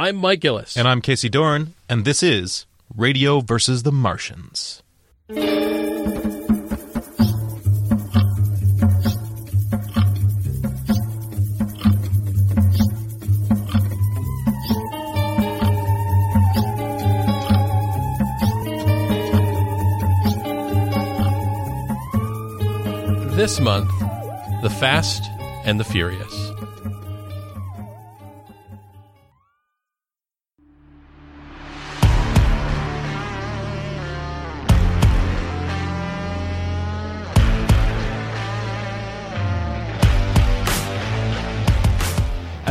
I'm Mike Gillis. And I'm Casey Doran, and this is Radio versus the Martians. This month, The Fast and the Furious.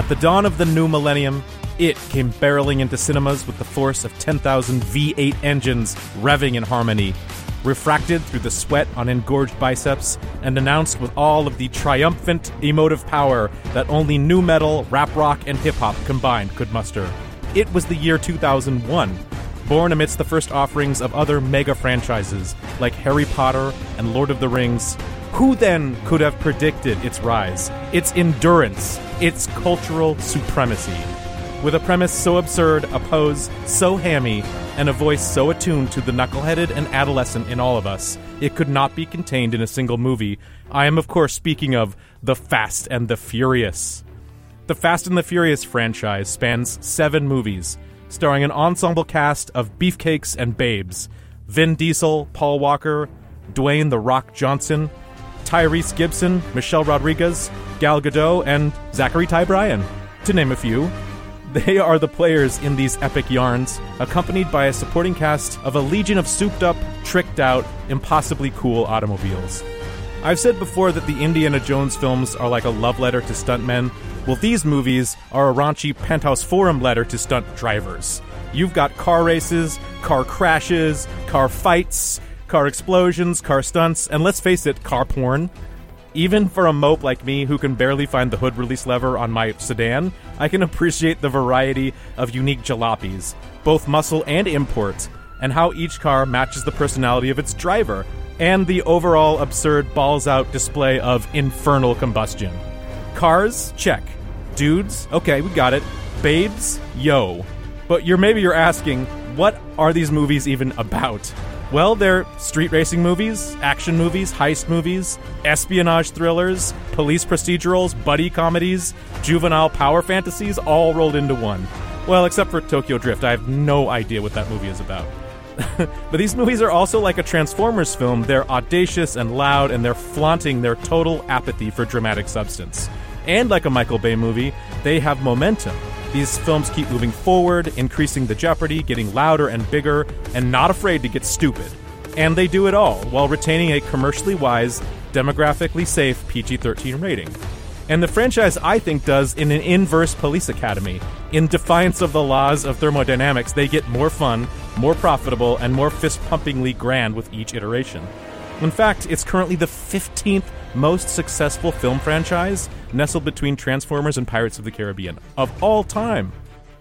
At the dawn of the new millennium, it came barreling into cinemas with the force of 10,000 V8 engines revving in harmony, refracted through the sweat on engorged biceps, and announced with all of the triumphant emotive power that only new metal, rap rock, and hip hop combined could muster. It was the year 2001, born amidst the first offerings of other mega franchises like Harry Potter and Lord of the Rings. Who then could have predicted its rise, its endurance, its cultural supremacy? With a premise so absurd, a pose so hammy, and a voice so attuned to the knuckleheaded and adolescent in all of us, it could not be contained in a single movie. I am, of course, speaking of The Fast and the Furious. The Fast and the Furious franchise spans seven movies, starring an ensemble cast of beefcakes and babes Vin Diesel, Paul Walker, Dwayne The Rock Johnson, Tyrese Gibson, Michelle Rodriguez, Gal Gadot, and Zachary Ty Bryan, to name a few. They are the players in these epic yarns, accompanied by a supporting cast of a legion of souped up, tricked out, impossibly cool automobiles. I've said before that the Indiana Jones films are like a love letter to stuntmen. Well, these movies are a raunchy penthouse forum letter to stunt drivers. You've got car races, car crashes, car fights, car explosions, car stunts, and let's face it, car porn. Even for a mope like me who can barely find the hood release lever on my sedan, I can appreciate the variety of unique jalopies, both muscle and import, and how each car matches the personality of its driver, and the overall absurd balls out display of infernal combustion. Cars? Check. Dudes? Okay, we got it. Babes? Yo. But you're maybe you're asking, what are these movies even about? Well, they're street racing movies, action movies, heist movies, espionage thrillers, police procedurals, buddy comedies, juvenile power fantasies, all rolled into one. Well, except for Tokyo Drift, I have no idea what that movie is about. but these movies are also like a Transformers film. They're audacious and loud, and they're flaunting their total apathy for dramatic substance. And like a Michael Bay movie, they have momentum. These films keep moving forward, increasing the jeopardy, getting louder and bigger, and not afraid to get stupid. And they do it all while retaining a commercially wise, demographically safe PG 13 rating. And the franchise, I think, does in an inverse police academy. In defiance of the laws of thermodynamics, they get more fun, more profitable, and more fist pumpingly grand with each iteration. In fact, it's currently the 15th most successful film franchise, nestled between Transformers and Pirates of the Caribbean of all time.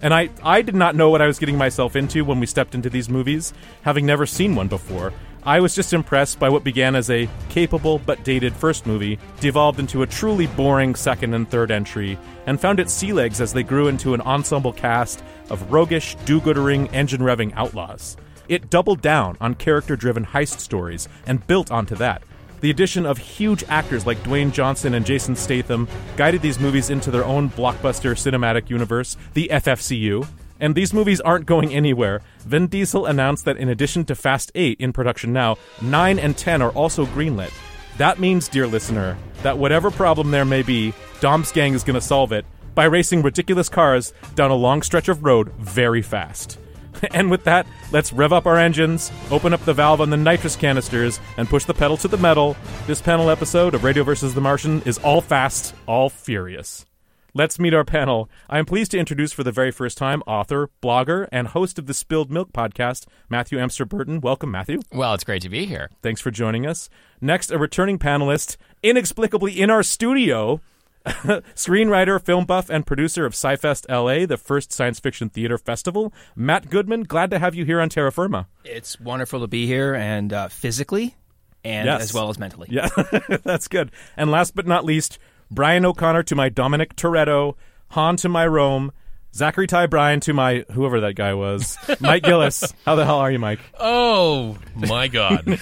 And I, I did not know what I was getting myself into when we stepped into these movies, having never seen one before. I was just impressed by what began as a capable but dated first movie, devolved into a truly boring second and third entry, and found its sea legs as they grew into an ensemble cast of roguish, do goodering, engine revving outlaws. It doubled down on character driven heist stories and built onto that. The addition of huge actors like Dwayne Johnson and Jason Statham guided these movies into their own blockbuster cinematic universe, the FFCU. And these movies aren't going anywhere. Vin Diesel announced that in addition to Fast 8 in production now, 9 and 10 are also greenlit. That means, dear listener, that whatever problem there may be, Dom's gang is going to solve it by racing ridiculous cars down a long stretch of road very fast. And with that, let's rev up our engines, open up the valve on the nitrous canisters, and push the pedal to the metal. This panel episode of Radio vs. the Martian is all fast, all furious. Let's meet our panel. I am pleased to introduce for the very first time author, blogger, and host of the Spilled Milk podcast, Matthew Amster Burton. Welcome, Matthew. Well, it's great to be here. Thanks for joining us. Next, a returning panelist, inexplicably in our studio, screenwriter, film buff, and producer of SciFest LA, the first science fiction theater festival. Matt Goodman, glad to have you here on Terra Firma. It's wonderful to be here, and uh, physically, and Yes. as well as mentally. Yeah, that's good. And last but not least, Brian O'Connor to my Dominic Toretto, Han to my Rome, Zachary Ty Bryan to my whoever that guy was, Mike Gillis. How the hell are you, Mike? Oh my God!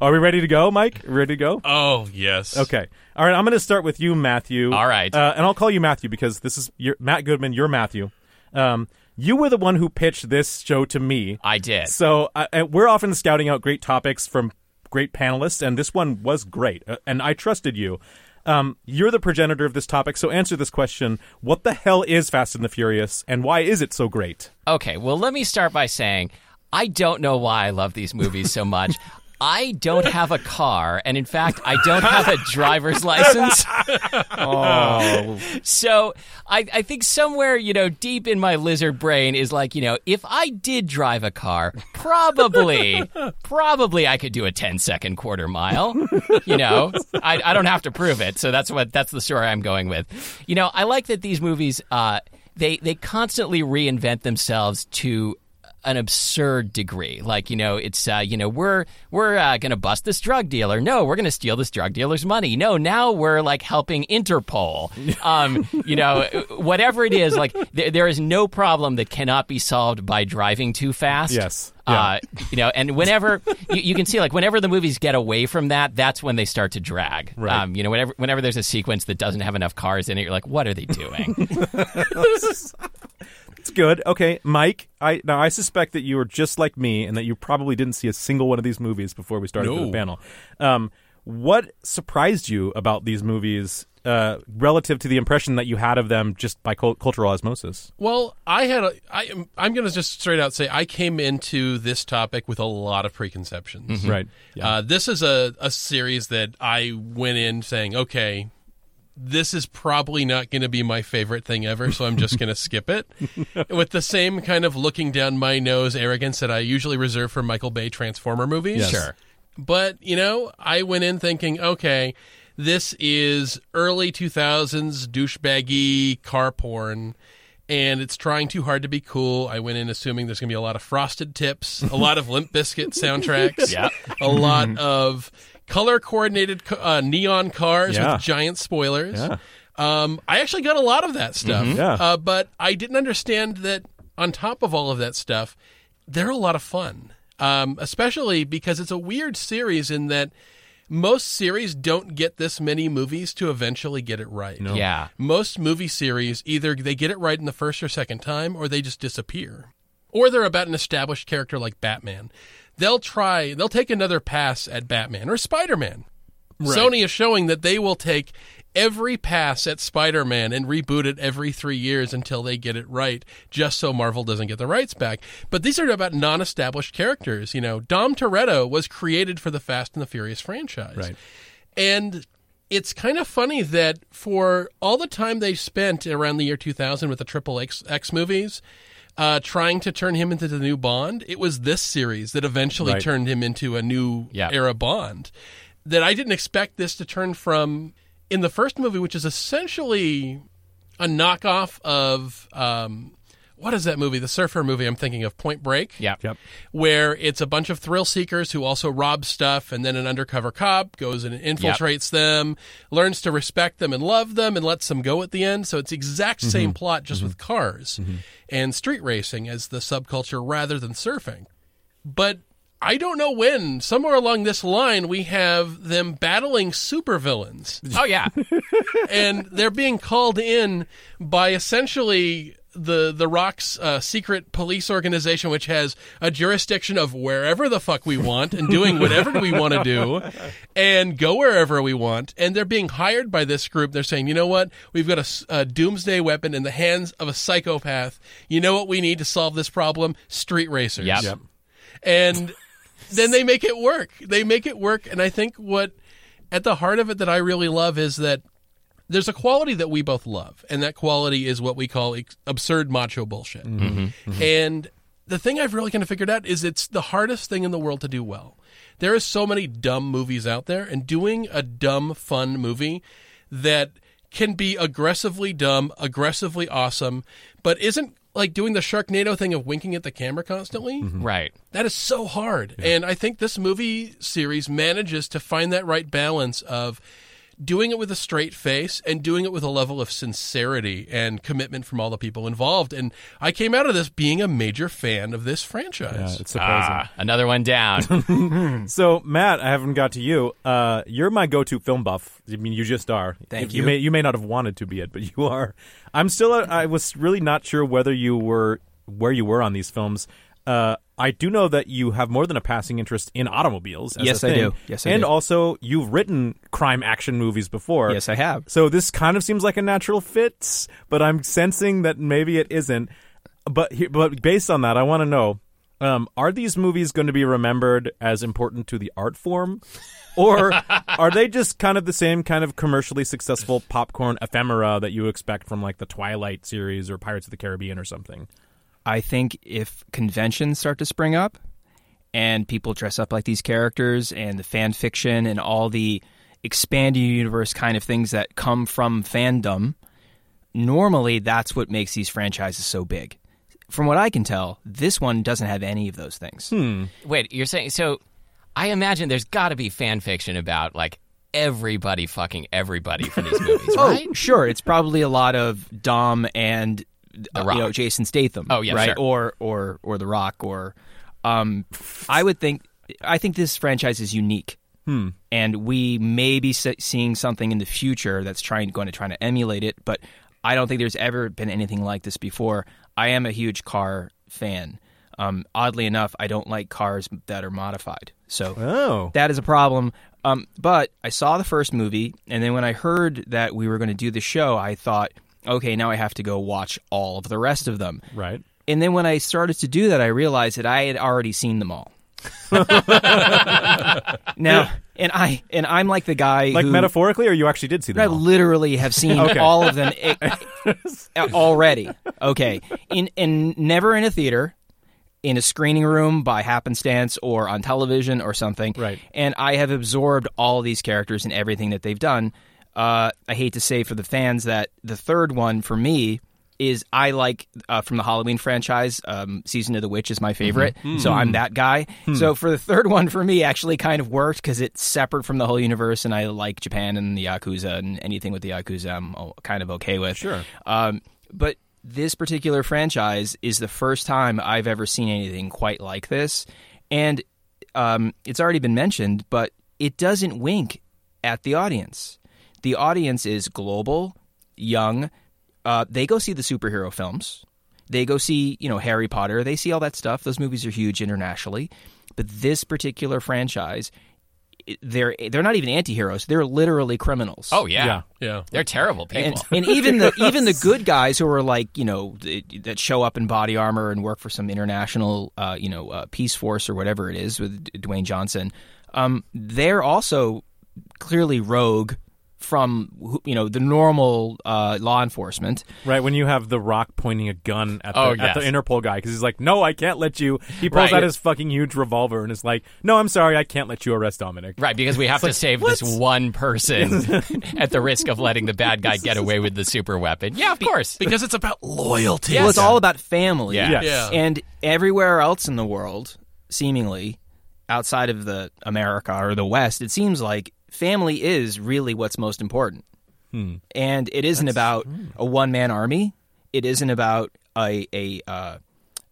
Are we ready to go, Mike? Ready to go? oh yes. Okay. All right. I'm going to start with you, Matthew. All right. Uh, and I'll call you Matthew because this is your, Matt Goodman. You're Matthew. Um, you were the one who pitched this show to me. I did. So uh, we're often scouting out great topics from great panelists, and this one was great, uh, and I trusted you. Um, you're the progenitor of this topic, so answer this question: What the hell is Fast and the Furious, and why is it so great? Okay, well, let me start by saying I don't know why I love these movies so much. I don't have a car, and in fact, I don't have a driver's license. Oh, So I, I think somewhere, you know, deep in my lizard brain is like, you know, if I did drive a car, probably, probably I could do a 10 second quarter mile. You know, I, I don't have to prove it. So that's what, that's the story I'm going with. You know, I like that these movies, uh, they, they constantly reinvent themselves to an absurd degree. Like, you know, it's uh, you know, we're we're uh, going to bust this drug dealer. No, we're going to steal this drug dealer's money. No, now we're like helping Interpol. Um, you know, whatever it is, like th- there is no problem that cannot be solved by driving too fast. Yes. Uh, you know, and whenever you, you can see, like, whenever the movies get away from that, that's when they start to drag. Right. Um, you know, whenever whenever there's a sequence that doesn't have enough cars in it, you're like, what are they doing? it's good. Okay, Mike. I now I suspect that you are just like me, and that you probably didn't see a single one of these movies before we started No. the panel. Um, what surprised you about these movies uh, relative to the impression that you had of them just by cul- cultural osmosis? Well, I had a. I am. I'm going to just straight out say I came into this topic with a lot of preconceptions. Right. Yeah. Uh, this is a, a series that I went in saying, okay, this is probably not going to be my favorite thing ever, so I'm just going to skip it. With the same kind of looking down my nose arrogance that I usually reserve for Michael Bay Transformer movies. Yes. Sure. But, you know, I went in thinking, okay, this is early 2000s douchebaggy car porn. And it's trying too hard to be cool. I went in assuming there's going to be a lot of frosted tips, a lot of Limp Bizkit soundtracks, Yep. a lot of color coordinated uh, neon cars Yeah. with giant spoilers. Yeah. Um, I actually got a lot of that stuff. Yeah. Uh, but I didn't understand that on top of all of that stuff, they're a lot of fun. Um, especially because it's a weird series in that most series don't get this many movies to eventually get it right. Yeah. Most movie series either they get it right in the first or second time or they just disappear. Or they're about an established character like Batman. They'll try, they'll take another pass at Batman or Spider Man. Sony is showing that they will take every pass at Spider Man and reboot it every three years until they get it right, just so Marvel doesn't get the rights back. But these are about non established characters. You know, Dom Toretto was created for the Fast and the Furious franchise. Right. And it's kind of funny that for all the time they spent around the year 2000 with the Triple X, X movies, uh, trying to turn him into the new Bond, it was this series that eventually Right. turned him into a new Yeah. era Bond. That I didn't expect this to turn from in the first movie, which is essentially a knockoff of um, what is that movie? The surfer movie I'm thinking of, Point Break Yeah. Yep. where it's a bunch of thrill seekers who also rob stuff, and then an undercover cop goes and infiltrates them, learns to respect them and love them, and lets them go at the end. So it's the exact mm-hmm. same plot, just mm-hmm. with cars mm-hmm. and street racing as the subculture rather than surfing. But I don't know when, somewhere along this line, we have them battling supervillains Oh yeah. and they're being called in by essentially the the Rock's uh, secret police organization, which has a jurisdiction of wherever the fuck we want and doing whatever we want to do, and go wherever we want. And they're being hired by this group. They're saying, you know what? We've got a doomsday weapon in the hands of a psychopath. You know what we need to solve this problem? Street racers. Yep. Yep. And then they make it work. They make it work. And I think what at the heart of it that I really love is that there's a quality that we both love, and that quality is what we call ex- absurd macho bullshit. Mm-hmm. Mm-hmm. Mm-hmm. And the thing I've really kind of figured out is it's the hardest thing in the world to do well. There is so many dumb movies out there, and doing a dumb, fun movie that can be aggressively dumb, aggressively awesome, but isn't like doing the Sharknado thing of winking at the camera constantly. Right. That is so hard. And I think this movie series manages to find that right balance of doing it with a straight face and doing it with a level of sincerity and commitment from all the people involved. And I came out of this being a major fan of this franchise. Yeah, it's surprising. Ah, another one down. So, Matt, I haven't got to you. Uh, you're my go-to film buff. I mean, you just are. Thank You you. may you may not have wanted to be it, but you are. I'm still. uh, I was really not sure whether you were where you were on these films. Uh, I do know that you have more than a passing interest in automobiles. As Yes, I do. Yes, I and do. also you've written crime action movies before. Yes, I have. So this kind of seems like a natural fit, but I'm sensing that maybe it isn't. But but based on that, I want to know: um, Are these movies going to be remembered as important to the art form, or are they just kind of the same kind of commercially successful popcorn ephemera that you expect from like the Twilight series or Pirates of the Caribbean or something? I think if conventions start to spring up and people dress up like these characters and the fan fiction and all the expanding universe kind of things that come from fandom, normally that's what makes these franchises so big. From what I can tell, this one doesn't have any of those things. Hmm. Wait, you're saying so? I imagine there's got to be fan fiction about like everybody fucking everybody for these movies, right? Oh, sure. It's probably a lot of Dom and uh, Rock. you know Jason Statham. Oh, yeah, right. sure. Or or or The Rock. Or um, I would think. I think this franchise is unique, Hmm. and we may be seeing something in the future that's trying going to try to emulate it. But I don't think there's ever been anything like this before. I am a huge car fan. Um, oddly enough, I don't like cars that are modified. So Oh, that is a problem. Um, but I saw the first movie, and then when I heard that we were going to do the show, I thought, okay, now I have to go watch all of the rest of them. right. And then when I started to do that, I realized that I had already seen them all. now, and I and I'm like the guy Like who, metaphorically, or you actually did see I them all? literally have seen Okay. all of them eh, already. Okay, in in never in a theater, in a screening room by happenstance or on television or something. Right. And I have absorbed all these characters and everything that they've done. Uh, I hate to say for the fans that the third one for me is I like uh, from the Halloween franchise. Um, Season of the Witch is my favorite, so I'm that guy. So for the third one for me, actually kind of worked because it's separate from the whole universe, and I like Japan and the Yakuza and anything with the Yakuza, I'm kind of okay with. Sure. Um, but this particular franchise is the first time I've ever seen anything quite like this, and um, it's already been mentioned, but it doesn't wink at the audience. The audience is global, young. Uh, they go see the superhero films. They go see, you know, Harry Potter. They see all that stuff. Those movies are huge internationally. But this particular franchise, they're they're not even anti-heroes. They're literally criminals. Oh yeah, Yeah. Yeah. they're terrible and, people. and even the even the good guys who are like you know that show up in body armor and work for some international uh, you know uh, peace force or whatever it is with Dwayne Johnson, um, they're also clearly rogue from you know the normal uh, law enforcement. Right when you have the Rock pointing a gun at the, Oh, at the. Interpol guy because he's like, "No, I can't let you." He pulls Right. out his fucking huge revolver and is like, "No, I'm sorry, I can't let you arrest Dominic." Right, because we have to save this one person at the risk of letting the bad guy get away with the super weapon. Yeah, of course. Because it's about loyalty. Well, it's all about family. Yeah. Yes. Yeah. And everywhere else in the world, seemingly outside of the America or the West, it seems like family is really what's most important. And it isn't about a one man army. It isn't about a a uh,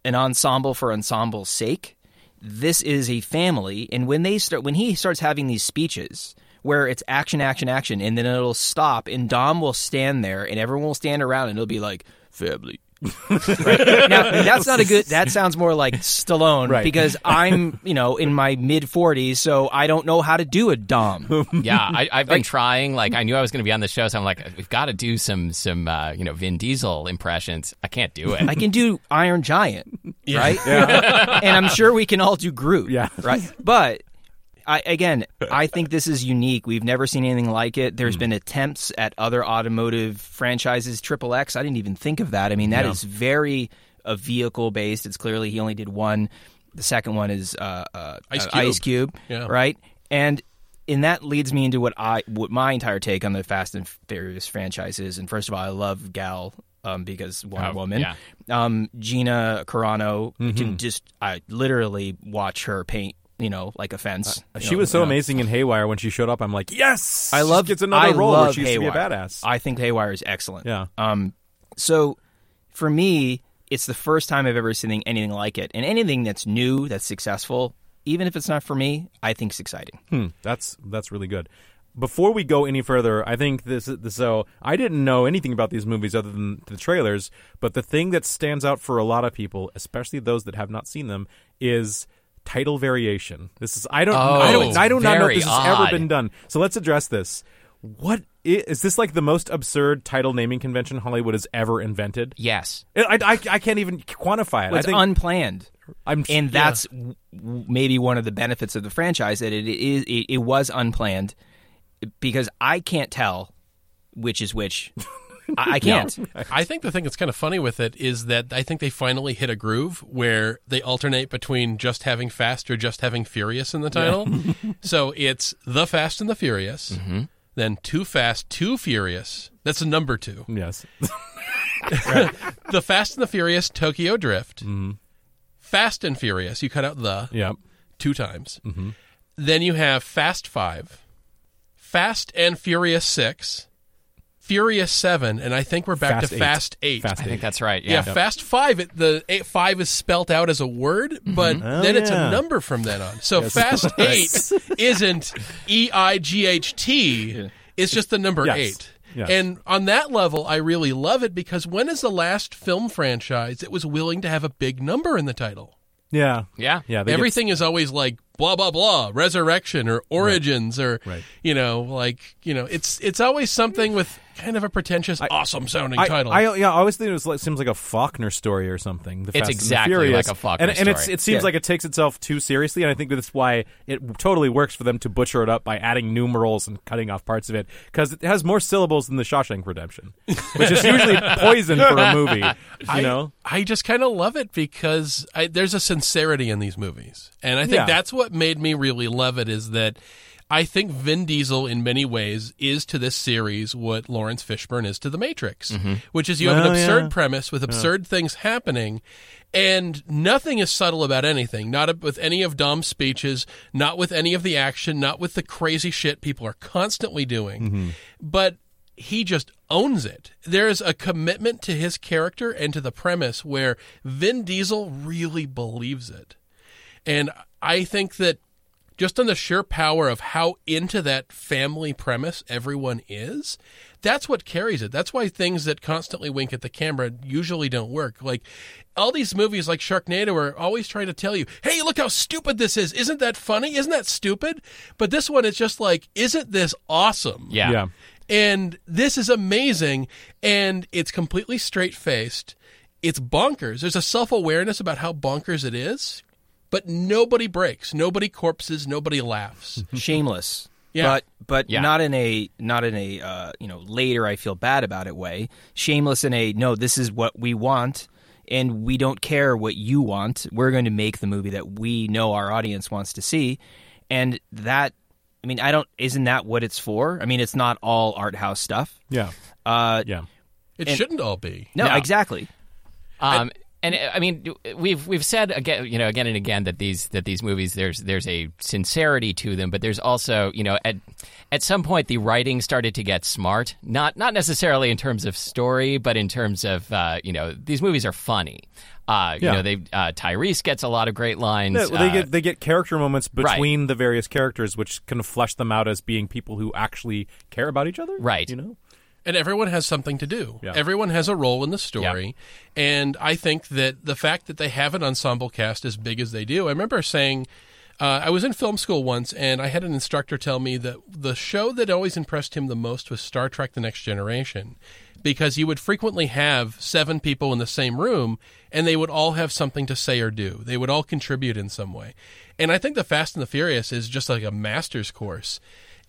an ensemble for ensemble's sake. This is a family, and when they start, when he starts having these speeches where it's action, action, action, and then it'll stop, and Dom will stand there, and everyone will stand around, and it'll be like family, now that's not a good. That sounds more like Stallone Right. because I'm you know in my mid 40s, so I don't know how to do a dom. yeah, I, I've been trying. Like, I knew I was going to be on the show, so I'm like, we've got to do some some uh, you know Vin Diesel impressions. I can't do it. I can do Iron Giant, right? Yeah, and I'm sure we can all do Groot, Yeah. right? But I, again, I think this is unique. We've never seen anything like it. There's been attempts at other automotive franchises. Triple X, I didn't even think of that. I mean, that is very uh, vehicle based. It's clearly he only did one. The second one is uh, uh, Ice uh, Cube. Ice Cube, Yeah. right? And and that leads me into what I what my entire take on the Fast and Furious franchise is. And first of all, I love Gal um, because Wonder Oh, Woman. yeah. Um, Gina Carano Mm-hmm. can just I literally watch her paint you know, like offense. You She know, was so you know. amazing in Haywire when she showed up. I'm like, yes, I love gets another I role where she used to be a badass. I think Haywire is excellent. Yeah. Um. So, for me, it's the first time I've ever seen anything like it, and anything that's new, that's successful, even if it's not for me, I think it's exciting. Hmm, that's that's really good. Before we go any further, I think this, this so I didn't know anything about these movies other than the trailers, but the thing that stands out for a lot of people, especially those that have not seen them, is title variation. This is I don't I don't oh, I do not know if this has odd. ever been done. So let's address this. What is this like the most absurd title naming convention Hollywood has ever invented? Yes. I, I, I can't even quantify it. Well, I it's think unplanned. I'm and that's maybe one of the benefits of the franchise that it is it, it was unplanned because I can't tell which is which. I, I can't. I think the thing that's kind of funny with it is that I think they finally hit a groove where they alternate between just having Fast or just having Furious in the title. so it's The Fast and the Furious, Mm-hmm. then Too Fast, Too Furious. That's a number two. yes. The Fast and the Furious Tokyo Drift. Fast and Furious, you cut out the yeah. two times. Mm-hmm. Then you have Fast Five, Fast and Furious Six, Furious Seven, and I think we're back Fast to Eight. Fast Eight. Fast I think Eight. that's right. Yeah, Yeah. Fast Five. It, the eight, five is spelt out as a word, mm-hmm. but Oh, then it's a number from then on. So Fast Eight isn't E I G H T. It's just the number Yes. eight. Yes. And on that level, I really love it because when is the last film franchise that was willing to have a big number in the title? Yeah. Yeah. Yeah. they get- Everything is always like blah blah blah, resurrection or origins or Right. you know, like you know, it's it's always something with kind of a pretentious, awesome sounding I, title. I, yeah, I always think it was like, seems like a Faulkner story or something. The It's Fast and the exactly Furious. like a Faulkner and, and it's, it seems Yeah. like it takes itself too seriously, and I think that's why it totally works for them to butcher it up by adding numerals and cutting off parts of it because it has more syllables than the Shawshank Redemption, which is usually poison for a movie. You I, know, I just kind of love it because I, there's a sincerity in these movies, and I think Yeah. that's what made me really love it. Is that I think Vin Diesel, in many ways, is to this series what Laurence Fishburne is to The Matrix, mm-hmm. which is you have an Oh, yeah. absurd premise with absurd things happening. And nothing is subtle about anything. Not with any of Dom's speeches, not with any of the action, not with the crazy shit people are constantly doing. Mm-hmm. But he just owns it. There's a commitment to his character and to the premise where Vin Diesel really believes it. And I think that just on the sheer power of how into that family premise everyone is, that's what carries it. That's why things that constantly wink at the camera usually don't work. Like all these movies like Sharknado are always trying to tell you, hey, look how stupid this is. Isn't that funny? Isn't that stupid? But this one is just like, isn't this awesome? Yeah. yeah. And this is amazing. And it's completely straight faced. It's bonkers. There's a self awareness about how bonkers it is, but nobody breaks. Nobody corpses. Nobody laughs. Shameless. Yeah. But but Yeah. not in a not in a uh, you know later I feel bad about it way. Shameless in a no, this is what we want, and we don't care what you want. We're going to make the movie that we know our audience wants to see, and that I mean I don't isn't that what it's for? I mean it's not all art house stuff. Yeah. Uh, Yeah. It shouldn't all be. no, No. exactly. Um, and uh, I mean, we've we've said again, you know, again and again that these that these movies there's there's a sincerity to them, but there's also, you know, at at some point the writing started to get smart. Not not necessarily in terms of story, but in terms of uh, you know, these movies are funny. Uh, you Yeah. know, they uh, Tyrese gets a lot of great lines. They uh, get they get character moments between the various characters, which can flesh them out as being people who actually care about each other. Right. You know. And everyone has something to do. Yeah. Everyone has a role in the story. And I think that the fact that they have an ensemble cast as big as they do, I remember saying, uh, I was in film school once, and I had an instructor tell me that the show that always impressed him the most was Star Trek The Next Generation. Because you would frequently have seven people in the same room, and they would all have something to say or do. They would all contribute in some way. And I think The Fast and the Furious is just like a master's course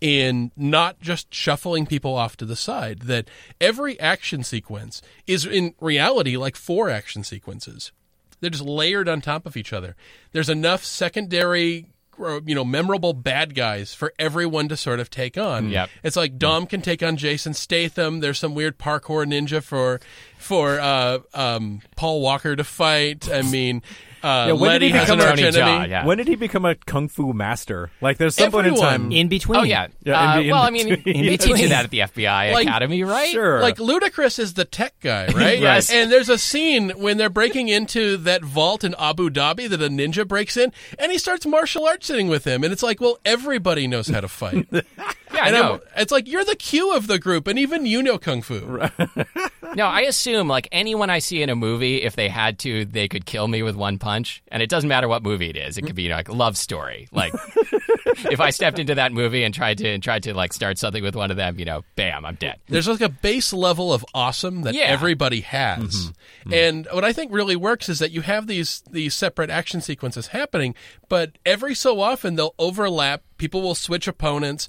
in not just shuffling people off to the side, that every action sequence is in reality like four action sequences. They're just layered on top of each other. There's enough secondary, you know, memorable bad guys for everyone to sort of take on. Yep. It's like Dom can take on Jason Statham. There's some weird parkour ninja for for uh, um, Paul Walker to fight. I mean, Uh, Yeah, when did he has an become arch a- enemy. Yeah. When did he become a kung fu master? Like, there's some point in time. In between. Oh yeah. Yeah, in uh, be- in well, I mean, between. they teach you that at the FBI Like, Academy, right? Sure. Like Ludacris is the tech guy, right? Yes. And there's a scene when they're breaking into that vault in Abu Dhabi that a ninja breaks in, and he starts martial arts artsing with him, and it's like, well, everybody knows how to fight. Yeah, I know. I'm- it's like you're the Q of the group, and even you know kung fu. No, I assume like anyone I see in a movie, if they had to, they could kill me with one punch, and it doesn't matter what movie it is. It could be like love story. Like if I stepped into that movie and tried to and tried to like start something with one of them, you know, bam, I'm dead. There's like a base level of awesome that Yeah. everybody has. Mm-hmm. Mm-hmm. And what I think really works is that you have these these separate action sequences happening, but every so often they'll overlap, people will switch opponents.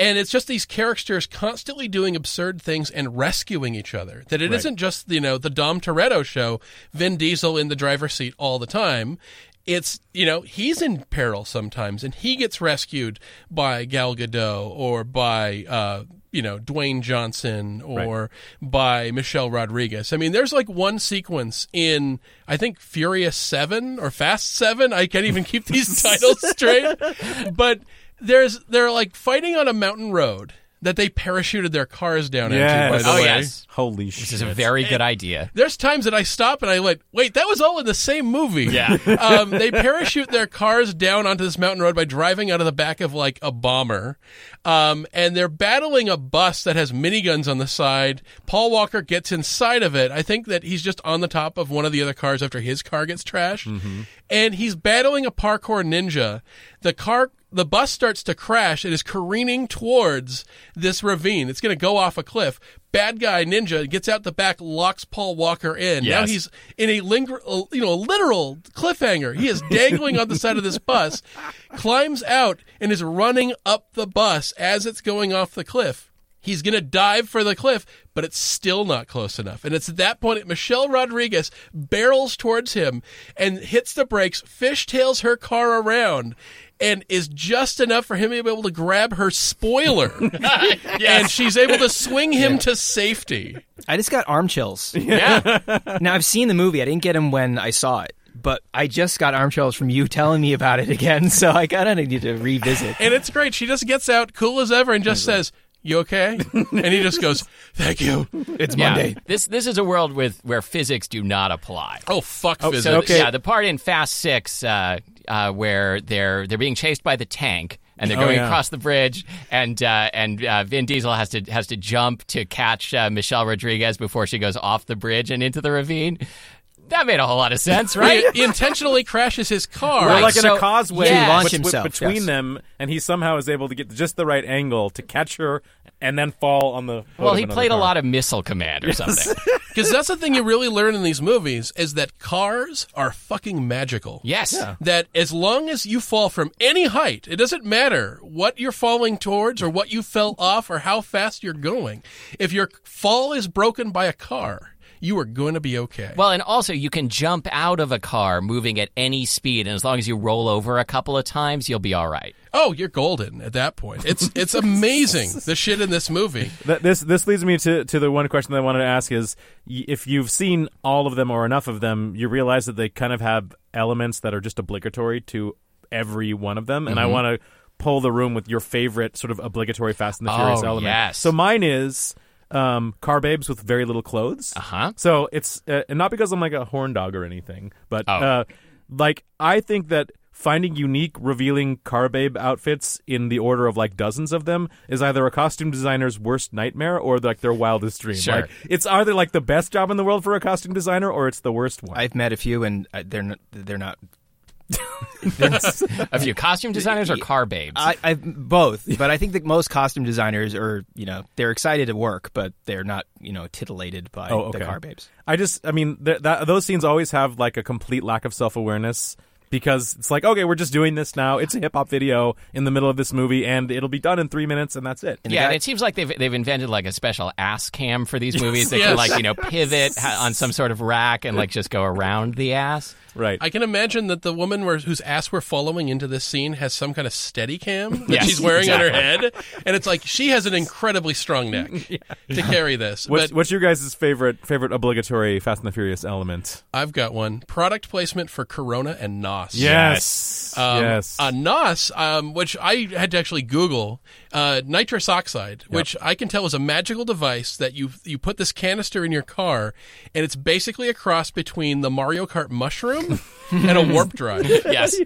And it's just these characters constantly doing absurd things and rescuing each other. That it not just, you know, the Dom Toretto show, Vin Diesel in the driver's seat all the time. It's, you know, he's in peril sometimes and he gets rescued by Gal Gadot or by, uh, you know, Dwayne Johnson or by Michelle Rodriguez. I mean, there's like one sequence in, I think, Furious 7 or Fast 7. I can't even keep these titles straight. But there's, they're like fighting on a mountain road that they parachuted their cars down into, by the Oh, way. yes. Holy shit. This is a very good idea. There's times that I stop and I went, wait, that was all in the same movie. Yeah. um, they parachute their cars down onto this mountain road by driving out of the back of like a bomber. Um, and they're battling a bus that has miniguns on the side. Paul Walker gets inside of it. I think that he's just on the top of one of the other cars after his car gets trashed. And he's battling a parkour ninja. The car the bus starts to crash It is careening towards this ravine. It's going to go off a cliff. Bad guy ninja gets out the back, locks Paul Walker in. Now he's in a linger, you know, literal cliffhanger. He is dangling on the side of this bus, climbs out and is running up the bus as it's going off the cliff. He's going to dive for the cliff, but it's still not close enough. And it's at that point that Michelle Rodriguez barrels towards him and hits the brakes, fishtails her car around, and is just enough for him to be able to grab her spoiler. And she's able to swing him to safety. I just got arm chills. Yeah. now I've seen the movie. I didn't get them when I saw it, but I just got arm chills from you telling me about it again. So I kind of need to revisit. And it's great. She just gets out cool as ever and just says, You okay? And he just goes, Thank you. It's Yeah. Monday. This this is a world with where physics do not apply. Oh, fuck so- physics. So Okay. yeah, the part in Fast Six uh, uh, where they're they're being chased by the tank and they're Oh, going yeah. across the bridge, and uh, and uh, Vin Diesel has to has to jump to catch uh, Michelle Rodriguez before she goes off the bridge and into the ravine. That made a whole lot of sense, right? He, he intentionally crashes his car. They're Right, like in a causeway Yeah. To launch bet- himself, between yes. them, and he somehow is able to get just the right angle to catch her and then fall on the. well, he another played a lot of Missile Command or something. Because that's the thing you really learn in these movies is that cars are fucking magical. Yes. That as long as you fall from any height, it doesn't matter what you're falling towards or what you fell off or how fast you're going. If your fall is broken by a car, you are going to be okay. Well, and also you can jump out of a car moving at any speed, and as long as you roll over a couple of times, you'll be all right. oh, you're golden at that point. It's it's amazing the shit in this movie. Th- this this leads me to, to the one question that I wanted to ask is y- if you've seen all of them or enough of them, you realize that they kind of have elements that are just obligatory to every one of them, and Mm-hmm. I want to pull the room with your favorite sort of obligatory Fast and the Furious Oh, element. yes. So mine is um, car babes with very little clothes. Uh-huh. So it's uh, and not because I'm like a horn dog or anything, but Oh. uh, like I think that finding unique, revealing car babe outfits in the order of like dozens of them is either a costume designer's worst nightmare or like their wildest dream. Sure. Like it's either like the best job in the world for a costume designer or it's the worst one. I've met a few, and uh, they're not, they're not. A few costume designers or car babes. I, I've both, but I think that most costume designers are, you know, they're excited to work, but they're not, you know, titillated by Oh, okay. the car babes. I just, I mean, th- that those scenes always have like a complete lack of self awareness. because it's like, okay, we're just doing this now. It's a hip hop video in the middle of this movie, and it'll be done in three minutes, and that's it. Yeah, and it seems like they've they've invented like a special ass cam for these movies that Yes. can like you know pivot on some sort of rack and like just go around the ass. Right. I can imagine that the woman where, whose ass we're following into this scene has some kind of steady cam that Yes, she's wearing on her head, and it's like she has an incredibly strong neck to carry this. What's, but what's your guys' favorite favorite obligatory Fast and the Furious element? I've got one product placement for Corona and Nos. Yes. Um, yes. Uh, NOS, um, which I had to actually Google, uh, nitrous oxide, which I can tell is a magical device that you you put this canister in your car, and it's basically a cross between the Mario Kart mushroom and a warp drive. Yes,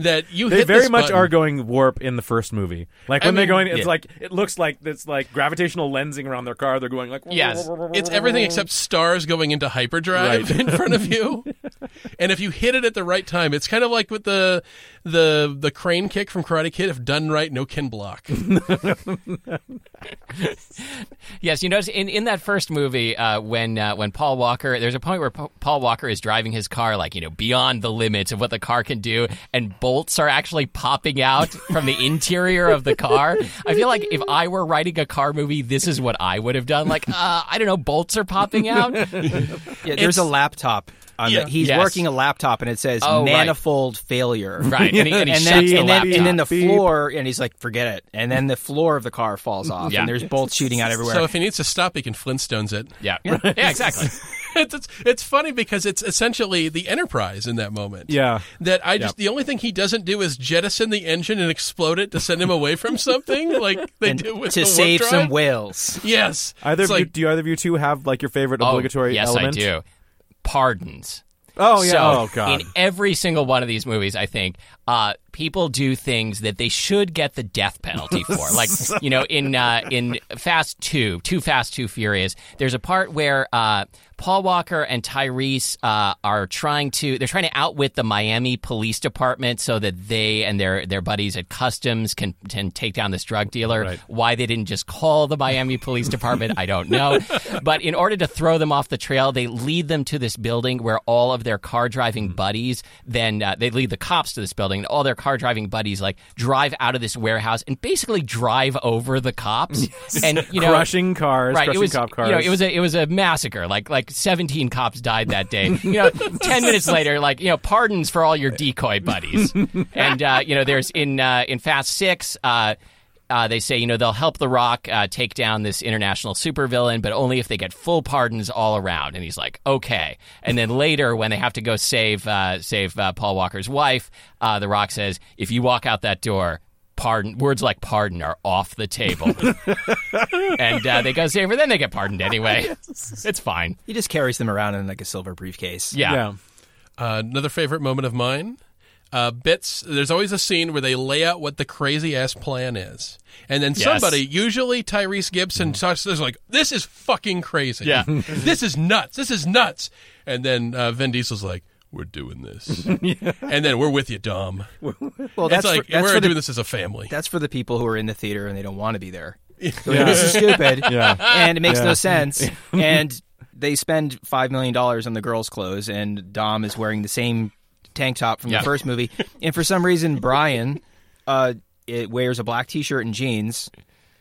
That you they very much button. are going warp in the first movie. Like I when they're going, it's yeah. like it looks like it's like gravitational lensing around their car. They're going like Yes. It's everything except stars going into hyperdrive Right. in front of you. and if you hit it at the right time, it's kind of like with the the the crane kick from Karate Kid. If done right, no kin block. yes. You notice in, in that first movie uh, when uh, when Paul Walker, there's a point where Pa- Paul Walker is driving his car like you know beyond the limits of what the car can do, and bolts are actually popping out from the interior of the car. I feel like if I were writing a car movie, this is what I would have done. Like uh, I don't know, bolts are popping out. Yeah, there's a laptop. On Yeah. the, he's Yes. working a laptop, and it says Oh, right. manifold failure. Right, and he, and he and shuts then, the and, then, laptop. and then the floor, and he's like, "Forget it." And then the floor of the car falls off, Yeah. and there's bolts shooting out everywhere. So if he needs to stop, he can Flintstones it. yeah, yeah, exactly. it's, it's it's funny because it's essentially the Enterprise in that moment. Yeah. That I just the only thing he doesn't do is jettison the engine and explode it to send him away from something like they and do with to the warp save drive. some whales. Yes. Either It's of you, like, do you either of you two have like your favorite Oh, obligatory yes, element? I do. Pardons. Oh yeah. So, oh god. in every single one of these movies, I think uh, people do things that they should get the death penalty for. like you know, in uh, in Fast Two, Too Fast, Too Furious, there's a part where uh, Paul Walker and Tyrese uh, are trying to they're trying to outwit the Miami Police Department so that they and their their buddies at Customs can can take down this drug dealer. Right. Why they didn't just call the Miami Police Department, I don't know. But in order to throw them off the trail, they lead them to this building where all of their car driving buddies then uh, they lead the cops to this building. And all their car driving buddies like drive out of this warehouse and basically drive over the cops and you know crushing cars, right, crushing it was, cop cars. You know, it was a it was a massacre. Like like seventeen cops died that day. You know, ten minutes later, like you know, pardons for all your decoy buddies. and uh, you know, there's in uh, in Fast Six. Uh, uh, they say, you know, they'll help The Rock uh, take down this international supervillain, but only if they get full pardons all around. And he's like, okay. And then later, when they have to go save uh, save uh, Paul Walker's wife, uh, The Rock says, if you walk out that door, pardon words like pardon are off the table. and uh, they go save her, then they get pardoned anyway. It's fine. He just carries them around in like a silver briefcase. Yeah. yeah. Uh, another favorite moment of mine. Uh, bits. There's always a scene where they lay out what the crazy ass plan is, and then Yes. somebody, usually Tyrese Gibson, starts there's like, "This is fucking crazy. Yeah. this is nuts. This is nuts." And then uh, Vin Diesel's like, "We're doing this," and then we're with you, Dom. Well, it's that's like for, that's we're doing the this as a family. that's for the people who are in the theater and they don't want to be there. They're like, This is stupid. Yeah. and it makes Yeah. no sense. And they spend five million dollars on the girls' clothes, and Dom is wearing the same tank top from Yeah. the first movie. And for some reason, Brian uh, it wears a black T-shirt and jeans,